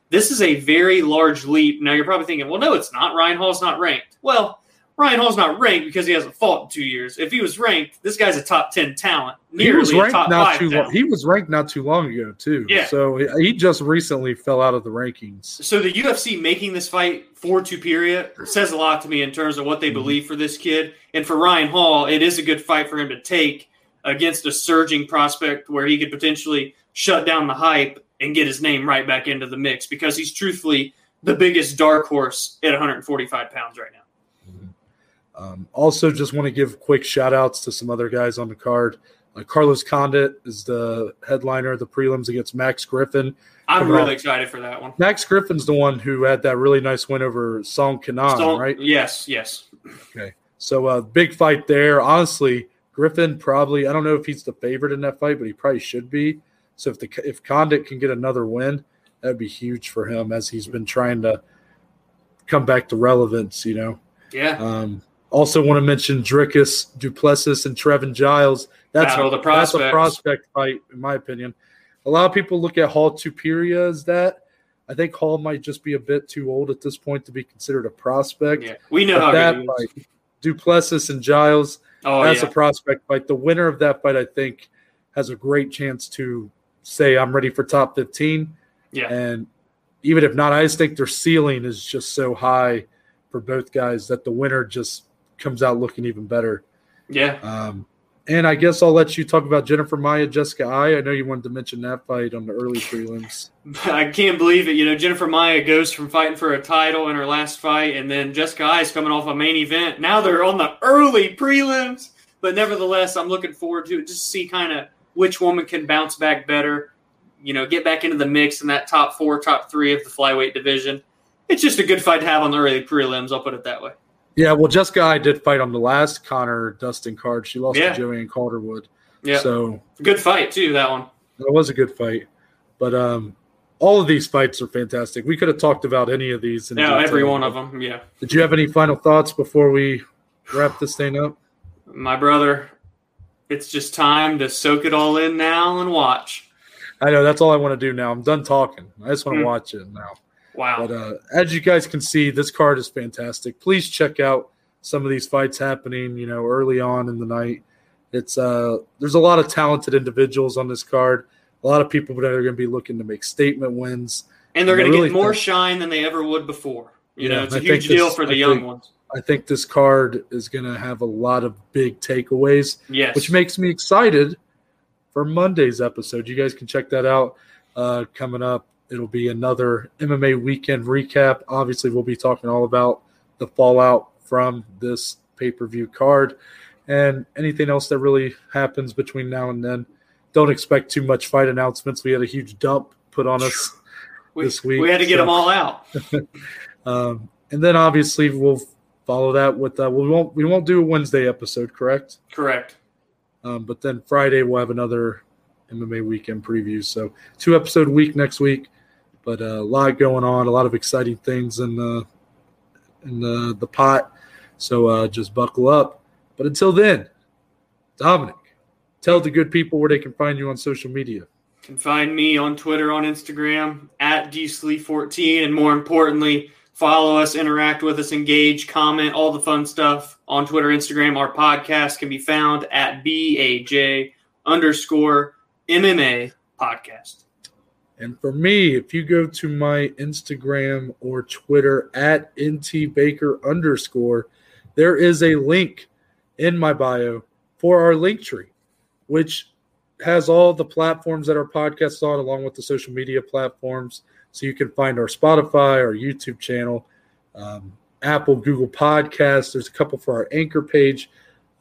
This is a very large leap. Now you're probably thinking, well, no, it's not. Ryan Hall's not ranked. Well, Ryan Hall's not ranked because he hasn't fought in two years. If he was ranked, this guy's a top 10 talent. he Nearly was a ranked top not too long. He was ranked not too long ago too. Yeah. So he- just recently fell out of the rankings. So the UFC making this fight for Topuria says a lot to me in terms of what they Mhm. believe for this kid. And for Ryan Hall, it is a good fight for him to take against a surging prospect where he could potentially shut down the hype and get his name right back into the mix because he's truthfully the biggest dark horse at 145 pounds right now. Um, also, just want to give quick shout outs to some other guys on the card. Uh, Carlos Condit is the headliner of the prelims against Max Griffin. I'm really excited for that one. Max Griffin's the one who had that really nice win over Song Kenan, So- right? Yes, yes. Okay. So, uh, big fight there. Honestly, Griffin probably, I don't know if he's the favorite in that fight, but he probably should be. So, if the if Condit can get another win, that would be huge for him as he's been trying to come back to relevance, you know. Yeah. Um, also, want to mention Dricus, Duplessis, and Trevin Giles. That's, Battle the that's a prospect fight, in my opinion. A lot of people look at Hall Topuria as that. I think Hall might just be a bit too old at this point to be considered a prospect. Yeah. We know But how that good he is. fight, du Plessis and Giles, Oh, that's yeah. a prospect fight. The winner of that fight, I think, has a great chance to say, I'm ready for top 15. Yeah. And even if not, I just think their ceiling is just so high for both guys that the winner just comes out looking even better. Yeah. Um, and I guess I'll let you talk about Jennifer Maia, Jessica Eye. I know you wanted to mention that fight on the early prelims. *laughs* I can't believe it. You know, Jennifer Maia goes from fighting for a title in her last fight, and then Jessica Eye's coming off a main event. Now they're on the early prelims, but nevertheless, I'm looking forward to it just to see kind of which woman can bounce back better. You know, get back into the mix in that top four, top three of the flyweight division. It's just a good fight to have on the early prelims. I'll put it that way. Yeah, well, Jessica Eye did fight on the last Conor Dustin card. She lost Yeah. to Joanne Calderwood. Yeah, So good fight too. That one. That was a good fight. But um, all of these fights are fantastic. We could have talked about any of these. in Yeah, every one of them. Yeah, Did you have any final thoughts before we wrap this thing up? my brother. It's just time to soak it all in now and watch. I know that's all I want to do now. I'm done talking. I just want to Hmm. watch it now. Wow. But uh, as you guys can see, this card is fantastic. Please check out some of these fights happening. You know, early on in the night. It's uh, there's a lot of talented individuals on this card. A lot of people that are going to be looking to make statement wins. And they're going to really get more think- shine than they ever would before. You Yeah, know, it's a I huge deal this- for the I young think- ones. I think this card is going to have a lot of big takeaways, Yes. which makes me excited for Monday's episode. You guys can check that out uh, coming up. It'll be another MMA weekend recap. Obviously, we'll be talking all about the fallout from this pay per view card and anything else that really happens between now and then. Don't expect too much fight announcements. We had a huge dump put on us we, this week, we had to get so- them all out. *laughs* *laughs* Um, and then obviously we'll follow that with uh, we won't we won't do a Wednesday episode, correct? Correct. Um, but then Friday we'll have another MMA weekend preview. So two episode week next week, but uh, a lot going on, a lot of exciting things in the in the the pot. So uh, just buckle up. But until then, Dominic, tell the good people where they can find you on social media. You can find me on Twitter, on Instagram at dslee14, and more importantly, follow us, interact with us, engage, comment, all the fun stuff on Twitter, Instagram. Our podcast can be found at baj underscore MMA podcast. And for me, if you go to my Instagram or Twitter at ntbaker underscore, there is a link in my bio for our link tree, which has all the platforms that our podcasts on, along with the social media platforms. So you can find our Spotify, our YouTube channel, um, Apple, Google Podcasts. There's a couple for our anchor page.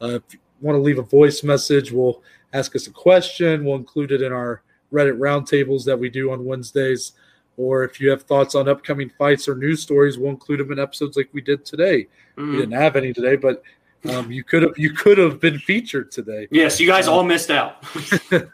Uh, if you want to leave a voice message, we'll ask us a question. We'll include it in our Reddit roundtables that we do on Wednesdays. Or if you have thoughts on upcoming fights or news stories, we'll include them in episodes like we did today. We Mhm. didn't have any today, but um, you could have you could have been featured today. Yes, you guys all missed out. *laughs* *laughs*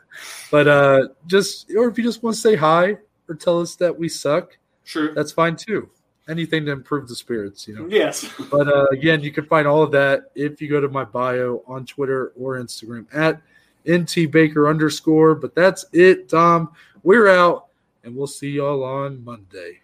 But uh, just or if you just want to say hi or tell us that we suck, True. that's fine too. Anything to improve the spirits, you know. Yes. But uh, again, you can find all of that if you go to my bio on Twitter or Instagram at ntbaker underscore. But that's it, Tom. We're out, and we'll see y'all on Monday.